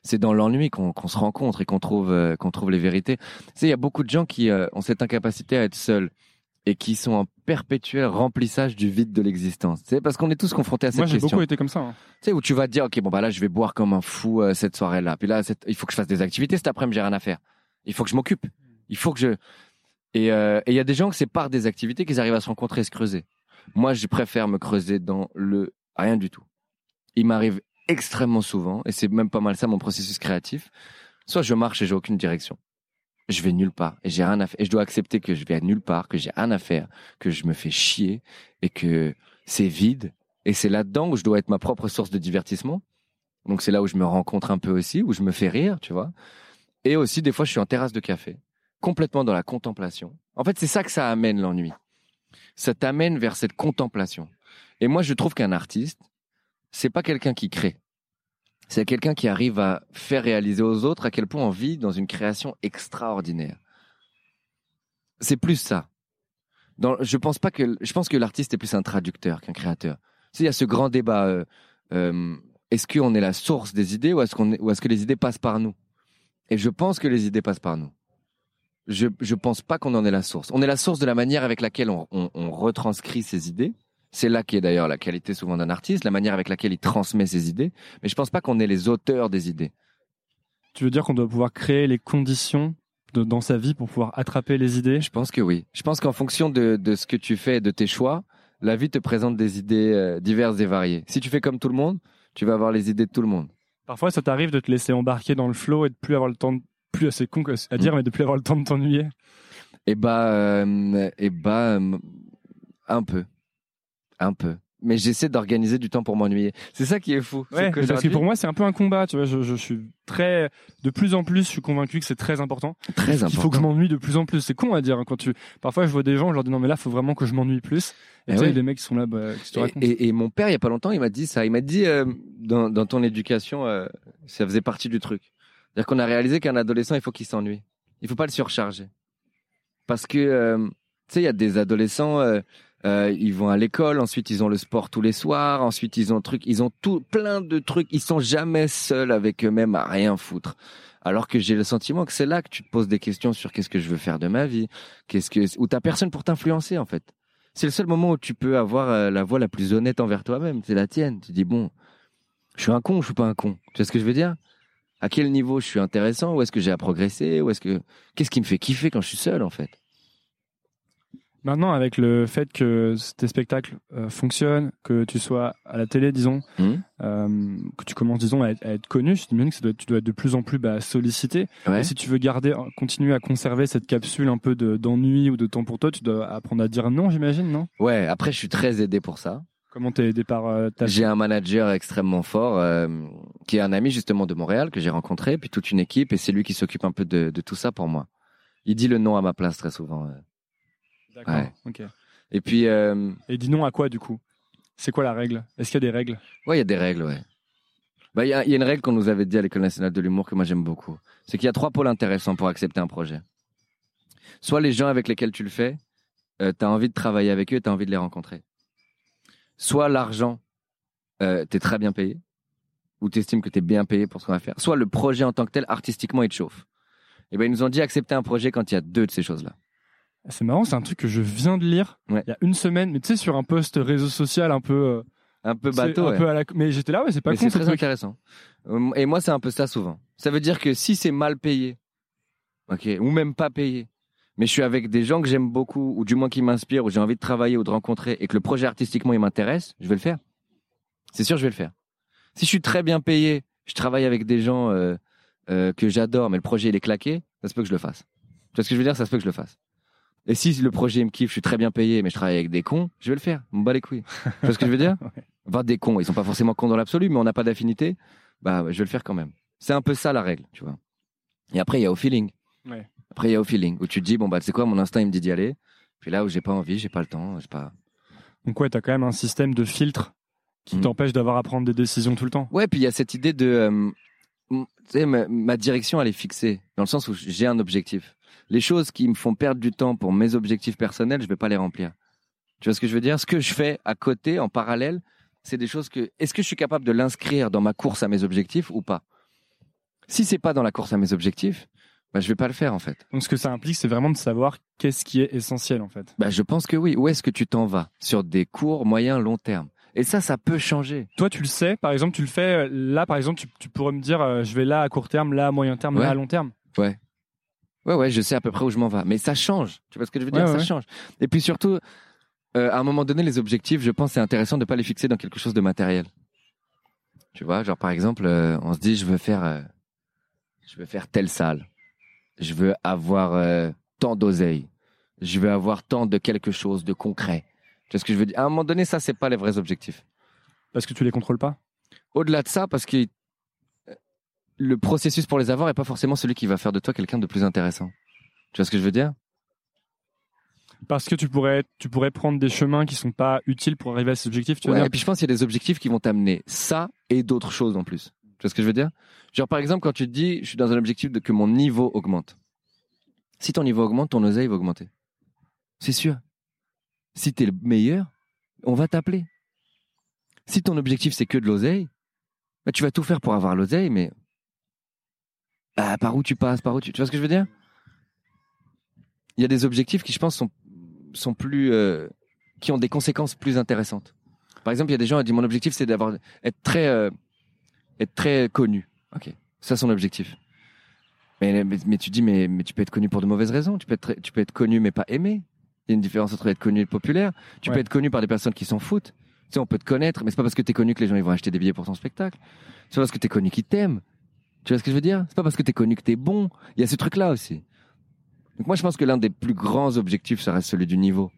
C'est dans l'ennui qu'on qu'on se rencontre et qu'on trouve, euh, qu'on trouve les vérités. Tu sais, il y a beaucoup de gens qui euh, ont cette incapacité à être seuls et qui sont en perpétuel remplissage du vide de l'existence. C'est parce qu'on est tous confrontés à cette Moi, j'ai question. beaucoup été comme ça. hein. Tu sais, où tu vas te dire, OK, bon, bah là, je vais boire comme un fou euh, cette soirée-là. Puis là, cette- il faut que je fasse des activités cet après-midi, j'ai rien à faire. Il faut que je m'occupe. Il faut que je. Et euh, et il y a des gens que c'est par des activités qu'ils arrivent à se rencontrer et se creuser. Moi, je préfère me creuser dans le rien du tout. Il m'arrive extrêmement souvent, et c'est même pas mal ça mon processus créatif. Soit je marche et j'ai aucune direction. Je vais nulle part et j'ai rien à faire. Et je dois accepter que je vais à nulle part, que j'ai rien à faire, que je me fais chier et que c'est vide. Et c'est là-dedans où je dois être ma propre source de divertissement. Donc c'est là où je me rencontre un peu aussi, où je me fais rire, tu vois. Et aussi, des fois, je suis en terrasse de café, complètement dans la contemplation. En fait, c'est ça que ça amène l'ennui. Ça t'amène vers cette contemplation. Et moi, je trouve qu'un artiste, c'est pas quelqu'un qui crée. C'est quelqu'un qui arrive à faire réaliser aux autres à quel point on vit dans une création extraordinaire. C'est plus ça. Je pense pas que, je pense que l'artiste est plus un traducteur qu'un créateur. Il y a ce grand débat. euh, euh, est-ce qu'on est la source des idées ou est-ce qu'on est- ou est-ce que les idées passent par nous? Et je pense que les idées passent par nous. Je je pense pas qu'on en est la source. On est la source de la manière avec laquelle on, on, on retranscrit ces idées. C'est là qu'est d'ailleurs la qualité souvent d'un artiste, la manière avec laquelle il transmet ses idées. Mais je pense pas qu'on est les auteurs des idées. Tu veux dire qu'on doit pouvoir créer les conditions de- dans sa vie pour pouvoir attraper les idées? Je pense que oui. Je pense qu'en fonction de, de ce que tu fais et de tes choix, la vie te présente des idées euh, diverses et variées. Si tu fais comme tout le monde, tu vas avoir les idées de tout le monde. Parfois, ça t'arrive de te laisser embarquer dans le flow et de plus avoir le temps, de, plus assez con à dire, mais de plus avoir le temps de t'ennuyer. Et bah, euh, et bah, euh, un peu, un peu. Mais j'essaie d'organiser du temps pour m'ennuyer. C'est ça qui est fou. Parce que pour moi, c'est un peu un combat. Tu vois, je, je suis très, de plus en plus, je suis convaincu que c'est très important. très Il faut que je important. m'ennuie de plus en plus. C'est con à dire. hein, quand tu, parfois, je vois des gens, je leur dis non, mais là, faut vraiment que je m'ennuie plus. Et Eh les mecs qui sont là, bah, qui te Et, racontent. et- et mon père, il y a pas longtemps, il m'a dit ça. Il m'a dit euh, dans, dans ton éducation, euh, ça faisait partie du truc. C'est-à-dire qu'on a réalisé qu'un adolescent, il faut qu'il s'ennuie. Il faut pas le surcharger. Parce que, euh, tu sais, il y a des adolescents, euh, ils vont à l'école, ensuite ils ont le sport tous les soirs, ensuite ils ont truc, ils ont tout plein de trucs. Ils sont jamais seuls avec eux-mêmes à rien foutre. Alors que j'ai le sentiment que c'est là que tu te poses des questions sur qu'est-ce que je veux faire de ma vie, qu'est-ce que, où t'as personne pour t'influencer en fait. C'est le seul moment où tu peux avoir euh, la voix la plus honnête envers toi-même. C'est la tienne. Tu dis bon, je suis un con, je suis pas un con? Tu vois ce que je veux dire? À quel niveau je suis intéressant? Où est-ce que j'ai à progresser? Où est-ce que qu'est-ce qui me fait kiffer quand je suis seul en fait? Maintenant, avec le fait que tes spectacles euh, fonctionnent, que tu sois à la télé, disons, Mhm. euh, que tu commences, disons, à être, à être connu, je que ça doit, tu dois être de plus en plus bah, sollicité. Ouais. Et si tu veux garder, continuer à conserver cette capsule un peu de- d'ennui ou de temps pour toi, tu dois apprendre à dire non, j'imagine, non? Ouais. Après, je suis très aidé pour ça. Comment t'es aidé par euh, ta J'ai un manager extrêmement fort euh, qui est un ami justement de Montréal que j'ai rencontré, puis toute une équipe et c'est lui qui s'occupe un peu de, de tout ça pour moi. Il dit le nom à ma place très souvent. D'accord. Ouais. Et puis euh, Et dis non à quoi du coup? C'est quoi la règle? Est-ce qu'il y a des règles? Ouais, il y a des règles, ouais. Bah il y a, il y a une règle qu'on nous avait dit à l'école nationale de l'humour que moi j'aime beaucoup. C'est qu'il y a trois pôles intéressants pour accepter un projet. Soit les gens avec lesquels tu le fais, euh, tu as envie de travailler avec eux, tu as envie de les rencontrer. Soit l'argent, euh, tu es très bien payé, ou tu estimes que tu es bien payé pour ce qu'on va faire. Soit le projet en tant que tel, artistiquement, il te chauffe. Et ben ils nous ont dit accepter un projet quand il y a deux de ces choses-là. C'est marrant, c'est un truc que je viens de lire Ouais. il y a une semaine, mais tu sais sur un post réseau social un peu, euh, Un peu bateau, un ouais. peu à la... mais j'étais là, ouais, c'est pas Mais con c'est ce très truc. intéressant. Euh, Et moi, c'est un peu ça souvent. Ça veut dire que si c'est mal payé, ok, ou même pas payé, mais je suis avec des gens que j'aime beaucoup, ou du moins qui m'inspirent, ou j'ai envie de travailler ou de rencontrer, et que le projet artistiquement il m'intéresse, je vais le faire. C'est sûr, je vais le faire. Si je suis très bien payé, je travaille avec des gens euh, euh, que j'adore, mais le projet il est claqué, ça se peut que je le fasse. Tu vois ce que je veux dire? Ça se peut que je le fasse. Et si le projet me kiffe, je suis très bien payé, mais je travaille avec des cons, je vais le faire. On me bat les couilles. tu vois ce que je veux dire Ouais. Enfin, des cons, ils sont pas forcément cons dans l'absolu, mais on n'a pas d'affinité. Bah, je vais le faire quand même. C'est un peu ça la règle, tu vois. Et après, il y a au feeling. Ouais. Après, il y a au feeling où tu te dis bon bah, tu sais quoi, mon instinct il me dit d'y aller. Puis là où j'ai pas envie, j'ai pas le temps, j'ai pas. Donc ouais, t'as quand même un système de filtre qui Mm. t'empêche d'avoir à prendre des décisions tout le temps. Ouais, puis il y a cette idée de, euh, tu sais, ma, ma direction elle est fixée dans le sens où j'ai un objectif. Les choses qui me font perdre du temps pour mes objectifs personnels, je vais pas les remplir. Tu vois ce que je veux dire? Ce que je fais à côté, en parallèle, c'est des choses que. Est-ce que je suis capable de l'inscrire dans ma course à mes objectifs ou pas? Si c'est pas dans la course à mes objectifs, bah je vais pas le faire en fait. Donc ce que ça implique, c'est vraiment de savoir qu'est-ce qui est essentiel en fait. Bah je pense que oui. Où est-ce que tu t'en vas? Sur des courts, moyens, long terme Et ça, ça peut changer. Toi, tu le sais, par exemple, tu le fais euh, là, par exemple, tu, tu pourrais me dire, euh, je vais là à court terme, là à moyen terme, Ouais. là à long terme. Ouais. Ouais, ouais, je sais à peu près où je m'en vais. Mais ça change. Tu vois ce que je veux dire? Ouais, Ça ouais. change. Et puis surtout, euh, à un moment donné, les objectifs, je pense, c'est intéressant de pas les fixer dans quelque chose de matériel. Tu vois, genre par exemple, euh, on se dit, je veux faire, euh, je veux faire telle salle. Je veux avoir tant d'oseille. Je veux avoir tant de quelque chose de concret. Tu vois ce que je veux dire? À un moment donné, ça, c'est pas les vrais objectifs. Parce que tu les contrôles pas? Au-delà de ça, parce que le processus pour les avoir est pas forcément celui qui va faire de toi quelqu'un de plus intéressant. Tu vois ce que je veux dire? Parce que tu pourrais, tu pourrais prendre des chemins qui sont pas utiles pour arriver à ces objectifs. Tu Ouais, et puis je pense qu'il y a des objectifs qui vont t'amener ça et d'autres choses en plus. Tu vois ce que je veux dire? Genre par exemple quand tu te dis je suis dans un objectif de que mon niveau augmente. Si ton niveau augmente, ton oseille va augmenter. C'est sûr. Si t'es le meilleur, on va t'appeler. Si ton objectif c'est que de l'oseille, bah, tu vas tout faire pour avoir l'oseille, mais bah, par où tu passes, par où tu, tu vois ce que je veux dire? Il y a des objectifs qui je pense sont sont plus euh, qui ont des conséquences plus intéressantes. Par exemple, il y a des gens qui disent mon objectif c'est d'avoir être très euh, être très connu. Ok, ça son objectif. Mais, mais, mais tu dis mais, mais tu peux être connu pour de mauvaises raisons. Tu peux être très- tu peux être connu mais pas aimé. Il y a une différence entre être connu et être populaire. Tu Ouais. peux être connu par des personnes qui s'en foutent. Tu sais, on peut te connaître, mais c'est pas parce que t'es connu que les gens ils vont acheter des billets pour ton spectacle. C'est pas parce que t'es connu qu'ils t'aiment. Tu vois ce que je veux dire? C'est pas parce que t'es connu que t'es bon. Il y a ce truc-là aussi. Donc moi, je pense que l'un des plus grands objectifs, ça reste celui du niveau.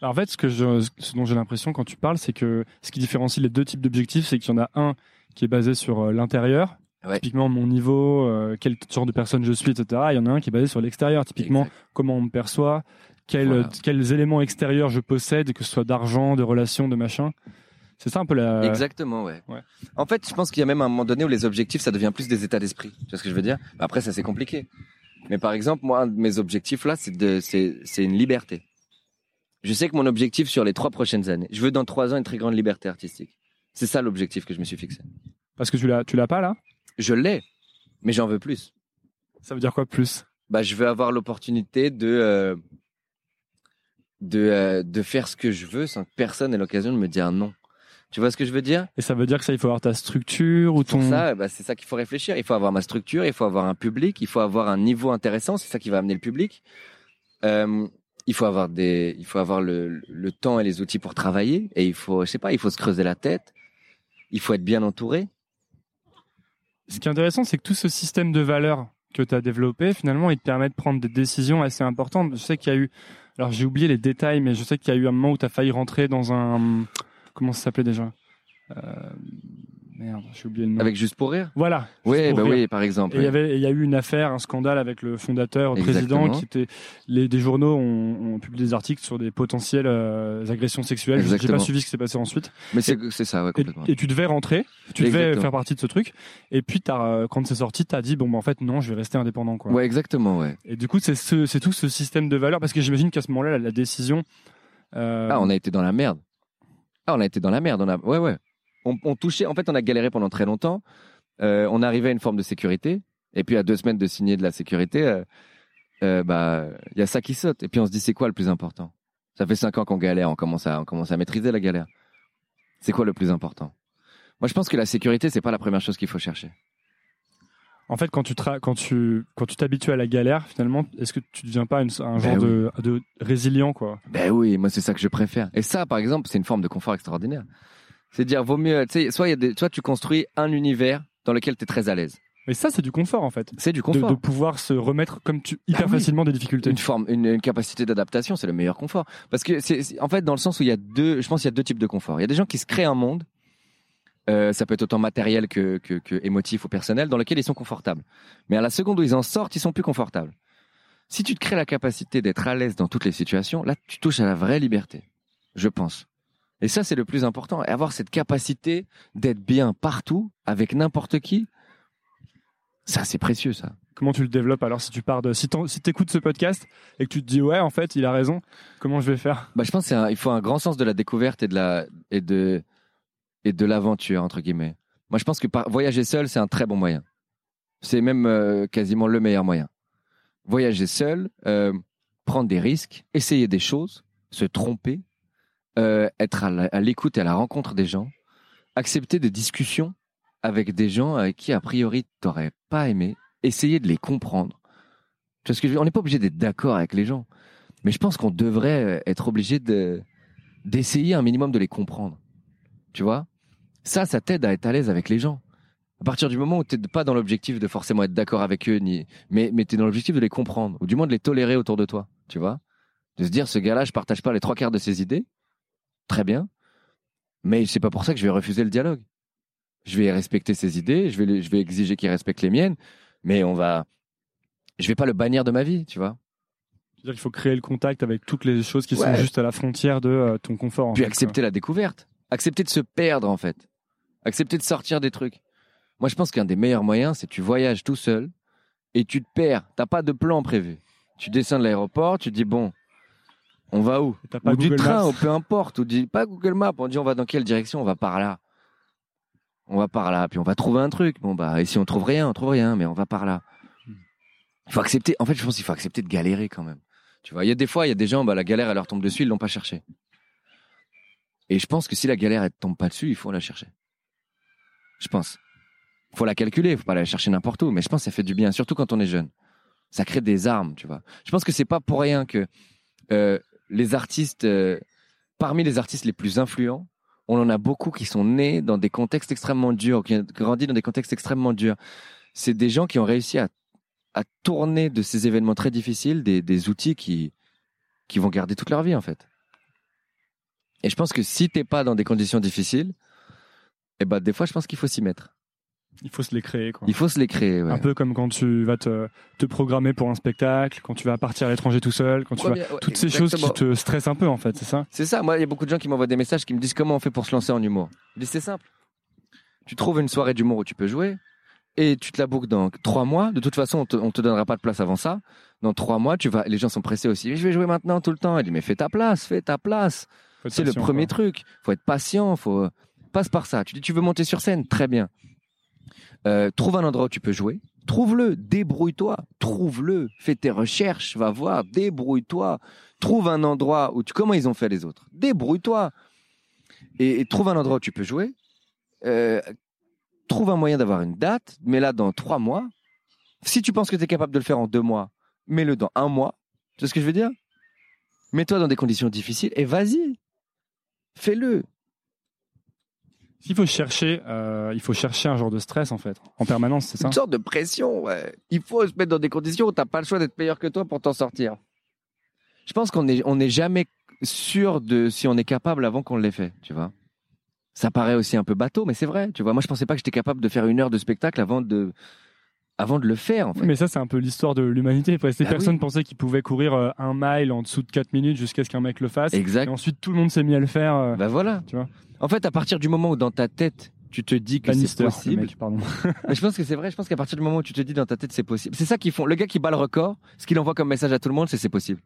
Alors, en fait, ce, que je, ce dont j'ai l'impression quand tu parles, c'est que ce qui différencie les deux types d'objectifs, c'est qu'il y en a un qui est basé sur euh, l'intérieur, Ouais. typiquement mon niveau, euh, quel genre de personne je suis, etc. Et il y en a un qui est basé sur l'extérieur, typiquement Exact. comment on me perçoit, quel- Voilà. quels éléments extérieurs je possède, que ce soit d'argent, de relations, de machin. C'est ça un peu la. Exactement, ouais. ouais. En fait, je pense qu'il y a même un moment donné où les objectifs, ça devient plus des états d'esprit. Tu vois ce que je veux dire? Après, ça c'est compliqué. Mais par exemple, moi, un de mes objectifs là, c'est de, c'est, c'est une liberté. Je sais que mon objectif sur les trois prochaines années, je veux dans trois ans une très grande liberté artistique. C'est ça l'objectif que je me suis fixé. Parce que tu l'as, tu l'as pas là? Je l'ai, mais j'en veux plus. Ça veut dire quoi plus? Bah, je veux avoir l'opportunité de euh, de euh, de faire ce que je veux sans que personne ait l'occasion de me dire non. Tu vois ce que je veux dire? Et ça veut dire que ça, il faut avoir ta structure ou ton. Pour ça, bah, c'est ça qu'il faut réfléchir. Il faut avoir ma structure, il faut avoir un public, il faut avoir un niveau intéressant. C'est ça qui va amener le public. Euh, il faut avoir des, il faut avoir le, le temps et les outils pour travailler. Et il faut, je sais pas, il faut se creuser la tête. Il faut être bien entouré. Ce qui est intéressant, c'est que tout ce système de valeurs que tu as développé, finalement, il te permet de prendre des décisions assez importantes. Je sais qu'il y a eu, alors j'ai oublié les détails, mais je sais qu'il y a eu un moment où tu as failli rentrer dans un, comment ça s'appelait déjà Euh, Merde, j'ai oublié le nom. Avec Juste pour rire Voilà. Oui, bah rire. oui, par exemple. Et il y y a eu une affaire, un scandale avec le fondateur, le président, qui était, les, des journaux ont, ont publié des articles sur des potentielles euh, agressions sexuelles. J'ai Exactement. pas suivi ce qui s'est passé ensuite. Mais c'est ça, ouais, Et, complètement. et tu devais rentrer, tu devais Exactement. faire partie de ce truc. Et puis, t'as, euh, quand c'est sorti, t'as dit, bon, bah, en fait, non, je vais rester indépendant, quoi. Ouais, exactement, ouais. Et du coup, c'est ce, tout ce système de valeurs, parce que j'imagine qu'à ce moment-là, la, la décision, euh, Ah, on a été dans la merde. Ah, on a été dans la merde. On a, ouais, ouais. On, touchait. En fait, on a galéré pendant très longtemps. Euh, on arrivait à une forme de sécurité. Et puis, à deux semaines de signer de la sécurité, euh, euh, bah, il y a ça qui saute. Et puis, on se dit, c'est quoi le plus important? Ça fait cinq ans qu'on galère. On commence à, on commence à maîtriser la galère. C'est quoi le plus important? Moi, je pense que la sécurité, c'est pas la première chose qu'il faut chercher. En fait, quand tu, quand tu, quand tu t'habitues à la galère, finalement, est-ce que tu deviens pas une- un genre Ben oui. de, de résilient, quoi? Ben oui, moi c'est ça que je préfère. Et ça, par exemple, c'est une forme de confort extraordinaire. C'est dire, vaut mieux, tu sais, soit il y a des, soit tu construis un univers dans lequel tu es très à l'aise. Mais ça, c'est du confort, en fait. C'est du De, confort. de pouvoir se remettre comme tu, hyper Ah oui. facilement des difficultés. Une forme, une, une capacité d'adaptation, c'est le meilleur confort. Parce que c'est, c'est- en fait, dans le sens où il y a deux, je pense qu'il y a deux types de confort. Il y a des gens qui se créent un monde, euh, ça peut être autant matériel que, que, que émotif ou personnel, dans lequel ils sont confortables. Mais à la seconde où ils en sortent, ils sont plus confortables. Si tu te crées la capacité d'être à l'aise dans toutes les situations, là, tu touches à la vraie liberté. Je pense. Et ça, c'est le plus important. Et avoir cette capacité d'être bien partout, avec n'importe qui, ça, c'est précieux, ça. Comment tu le développes alors si tu pars de si t'en- si ce podcast et que tu te dis ouais en fait il a raison comment je vais faire? Bah, je pense qu'il faut un grand sens de la découverte et de la et de et de l'aventure entre guillemets. Moi, je pense que voyager seul, c'est un très bon moyen. C'est même euh, quasiment le meilleur moyen. Voyager seul, euh, prendre des risques, essayer des choses, se tromper, euh, être à l'écoute et à la rencontre des gens, accepter des discussions avec des gens avec qui a priori t'aurais pas aimé, essayer de les comprendre. Tu vois ce que On n'est pas obligé d'être d'accord avec les gens. Mais je pense qu'on devrait être obligé de d'essayer un minimum de les comprendre. Tu vois? Ça, ça t'aide à être à l'aise avec les gens. À partir du moment où tu n'es pas dans l'objectif de forcément être d'accord avec eux, ni mais, mais tu es dans l'objectif de les comprendre, ou du moins de les tolérer autour de toi. Tu vois De se dire, ce gars-là, je partage pas les trois quarts de ses idées. Très bien. Mais c'est pas pour ça que je vais refuser le dialogue. Je vais respecter ses idées, je vais, les- je vais exiger qu'il respecte les miennes, mais on va. Je vais pas le bannir de ma vie, tu vois C'est-à-dire qu'il faut créer le contact avec toutes les choses qui sont juste à la frontière de euh, ton confort. Puis fait, accepter la découverte. Accepter de se perdre, en fait. Accepter de sortir des trucs. Moi, je pense qu'un des meilleurs moyens, c'est tu voyages tout seul et tu te perds. T'as pas de plan prévu. Tu descends de l'aéroport, tu dis, bon, on va où? Ou du train, Maps. ou peu importe. Ou du, pas Google Maps. On dit, on va dans quelle direction? On va par là. On va par là. Puis on va trouver un truc. Bon, bah, et si on trouve rien, on trouve rien, mais on va par là. Il faut accepter. En fait, je pense qu'il faut accepter de galérer quand même. Tu vois, il y a des fois, il y a des gens, bah, la galère, elle leur tombe dessus, ils l'ont pas cherché. Et je pense que si la galère, elle tombe pas dessus, il faut la chercher. Je pense. faut la calculer, faut pas la chercher n'importe où, mais je pense que ça fait du bien, surtout quand on est jeune. Ça crée des armes, tu vois. Je pense que c'est pas pour rien que euh, les artistes, euh, parmi les artistes les plus influents, on en a beaucoup qui sont nés dans des contextes extrêmement durs, qui ont grandi dans des contextes extrêmement durs. C'est des gens qui ont réussi à, tourner de ces événements très difficiles des, des outils qui, qui vont garder toute leur vie, en fait. Et je pense que si t'es pas dans des conditions difficiles, eh ben, des fois, je pense qu'il faut s'y mettre. Il faut se les créer. Quoi. Il faut se les créer, ouais. Un peu comme quand tu vas te, te programmer pour un spectacle, quand tu vas partir à l'étranger tout seul, quand tu vas... Premier- ouais, Toutes ces choses qui te stressent un peu en fait, c'est ça? C'est ça. Moi, il y a beaucoup de gens qui m'envoient des messages qui me disent comment on fait pour se lancer en humour. Je dis c'est simple. Tu trouves une soirée d'humour où tu peux jouer et tu te la bookes dans trois mois. De toute façon, on te, on te donnera pas de place avant ça. Dans trois mois, tu vas. Les gens sont pressés aussi. Je vais jouer maintenant tout le temps. Elle dit mais fais ta place, fais ta place. C'est le premier quoi. truc. Faut être patient. Faut passe par ça. Tu dis tu veux monter sur scène, très bien. Euh, trouve un endroit où tu peux jouer. Trouve-le, débrouille-toi, trouve-le, fais tes recherches, va voir, débrouille-toi. Trouve un endroit où tu comment ils ont fait les autres? Débrouille-toi et, trouve un endroit où tu peux jouer. Euh, trouve un moyen d'avoir une date, mets-la dans trois mois. Si tu penses que tu es capable de le faire en deux mois, mets-le dans un mois. Tu sais ce que je veux dire? Mets-toi dans des conditions difficiles et vas-y. Fais-le. Il faut chercher, euh, il faut chercher un genre de stress en fait, en permanence, c'est ça Une sorte de pression, ouais. Il faut se mettre dans des conditions où t'as pas le choix d'être meilleur que toi pour t'en sortir. Je pense qu'on est, on n'est jamais sûr de si on est capable avant qu'on l'ait fait, tu vois. Ça paraît aussi un peu bateau, mais c'est vrai. Tu vois, moi, je pensais pas que j'étais capable de faire une heure de spectacle avant de, avant de le faire, en fait. Mais ça, c'est un peu l'histoire de l'humanité. Que Bah personne oui. pensait qu'il pouvait courir euh, un mile en dessous de 4 minutes jusqu'à ce qu'un mec le fasse. Exact. Et ensuite, tout le monde s'est mis à le faire. euh, Bah voilà. Tu vois. En fait, à partir du moment où dans ta tête, tu te dis que c'est possible. mec, pardon. Mais je pense que c'est vrai. Je pense qu'à partir du moment où tu te dis dans ta tête c'est possible, c'est ça qu'ils font. Le gars qui bat le record, ce qu'il envoie comme message à tout le monde, c'est c'est possible.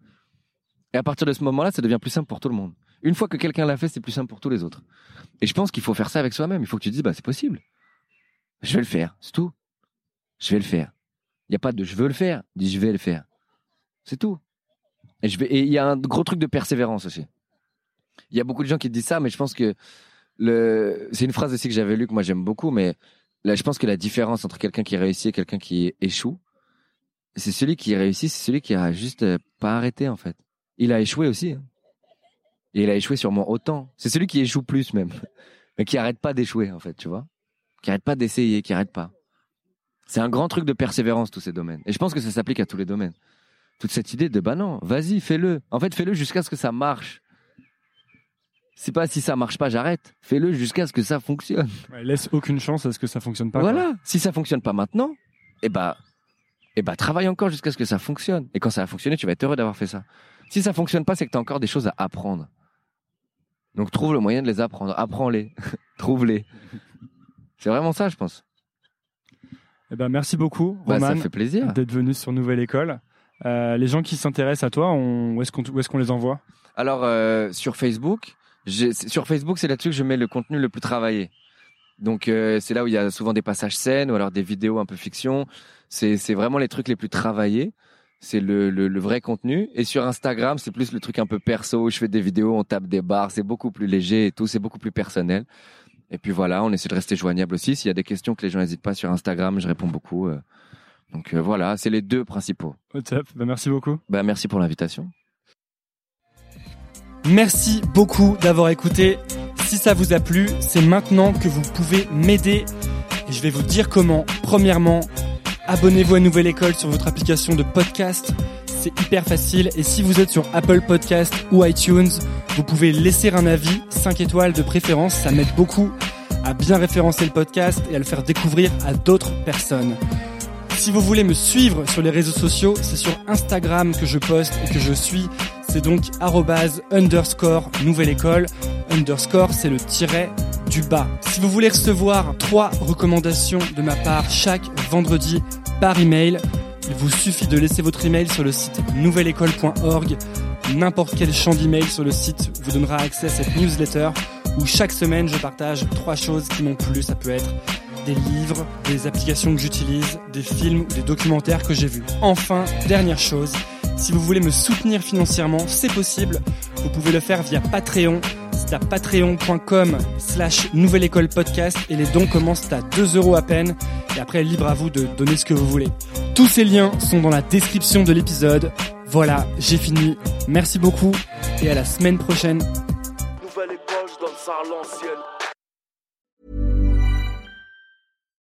Et à partir de ce moment-là, ça devient plus simple pour tout le monde. Une fois que quelqu'un l'a fait, c'est plus simple pour tous les autres. Et je pense qu'il faut faire ça avec soi-même. Il faut que tu te dises bah c'est possible. Je vais le faire, c'est tout. Je vais le faire. Il n'y a pas de je veux le faire, dis je vais le faire. C'est tout. Et il y a un gros truc de persévérance aussi. Il y a beaucoup de gens qui disent ça, mais je pense que. C'est une phrase aussi que j'avais lue que moi j'aime beaucoup, mais Là, je pense que la différence entre quelqu'un qui réussit et quelqu'un qui échoue, c'est celui qui réussit, c'est celui qui a juste euh, pas arrêté en fait. Il a échoué aussi. hein. Et il a échoué sûrement autant. C'est celui qui échoue plus même, mais qui arrête pas d'échouer en fait, tu vois. Qui arrête pas d'essayer, qui arrête pas. C'est un grand truc de persévérance tous ces domaines. Et je pense que ça s'applique à tous les domaines. Toute cette idée de bah non, vas-y, fais-le. En fait, fais-le jusqu'à ce que ça marche. C'est pas si ça marche pas, j'arrête. Fais-le jusqu'à ce que ça fonctionne. Ouais, laisse aucune chance à ce que ça fonctionne pas. quoi. Voilà. Si ça fonctionne pas maintenant, eh bah, eh bah, travaille encore jusqu'à ce que ça fonctionne. Et quand ça va fonctionner, tu vas être heureux d'avoir fait ça. Si ça fonctionne pas, c'est que tu as encore des choses à apprendre. Donc trouve le moyen de les apprendre. Apprends-les. Trouve-les. C'est vraiment ça, je pense. Eh ben, merci beaucoup, Bah, Roman, ça fait plaisir. d'être venu sur Nouvelle École. Euh, les gens qui s'intéressent à toi, on... où est-ce qu'on les envoie? Alors, euh, sur Facebook, sur Facebook, c'est là-dessus que je mets le contenu le plus travaillé. Donc, euh, c'est là où il y a souvent des passages scènes ou alors des vidéos un peu fiction. C'est c'est vraiment les trucs les plus travaillés. C'est le, le, le vrai contenu. Et sur Instagram, c'est plus le truc un peu perso. où Je fais des vidéos, on tape des barres. C'est beaucoup plus léger et tout. C'est beaucoup plus personnel. Et puis voilà, on essaie de rester joignable aussi. S'il y a des questions que les gens n'hésitent pas sur Instagram, je réponds beaucoup. euh. Donc euh, voilà, c'est les deux principaux. Au top. Ben, merci beaucoup. Ben, merci pour l'invitation. Merci beaucoup d'avoir écouté. Si ça vous a plu, c'est maintenant que vous pouvez m'aider. Et je vais vous dire comment. Premièrement, abonnez-vous à Nouvelle École sur votre application de podcast. C'est hyper facile. Et si vous êtes sur Apple Podcast ou iTunes, vous pouvez laisser un avis, 5 étoiles de préférence. Ça m'aide beaucoup à bien référencer le podcast et à le faire découvrir à d'autres personnes. Si vous voulez me suivre sur les réseaux sociaux, c'est sur Instagram que je poste et que je suis. C'est donc underscore nouvelle école. Underscore, c'est le tiret du bas. Si vous voulez recevoir trois recommandations de ma part chaque vendredi par email, il vous suffit de laisser votre email sur le site nouvelleécole.org. N'importe quel champ d'email sur le site vous donnera accès à cette newsletter où chaque semaine je partage trois choses qui m'ont plu. Ça peut être des livres, des applications que j'utilise, des films ou des documentaires que j'ai vus. Enfin, dernière chose, si vous voulez me soutenir financièrement, c'est possible. Vous pouvez le faire via Patreon. À patreon.com slash nouvelle école podcast et les dons commencent à 2 euros à peine. Et après, libre à vous de donner ce que vous voulez. Tous ces liens sont dans la description de l'épisode. Voilà, j'ai fini. Merci beaucoup et à la semaine prochaine. Nouvelle école.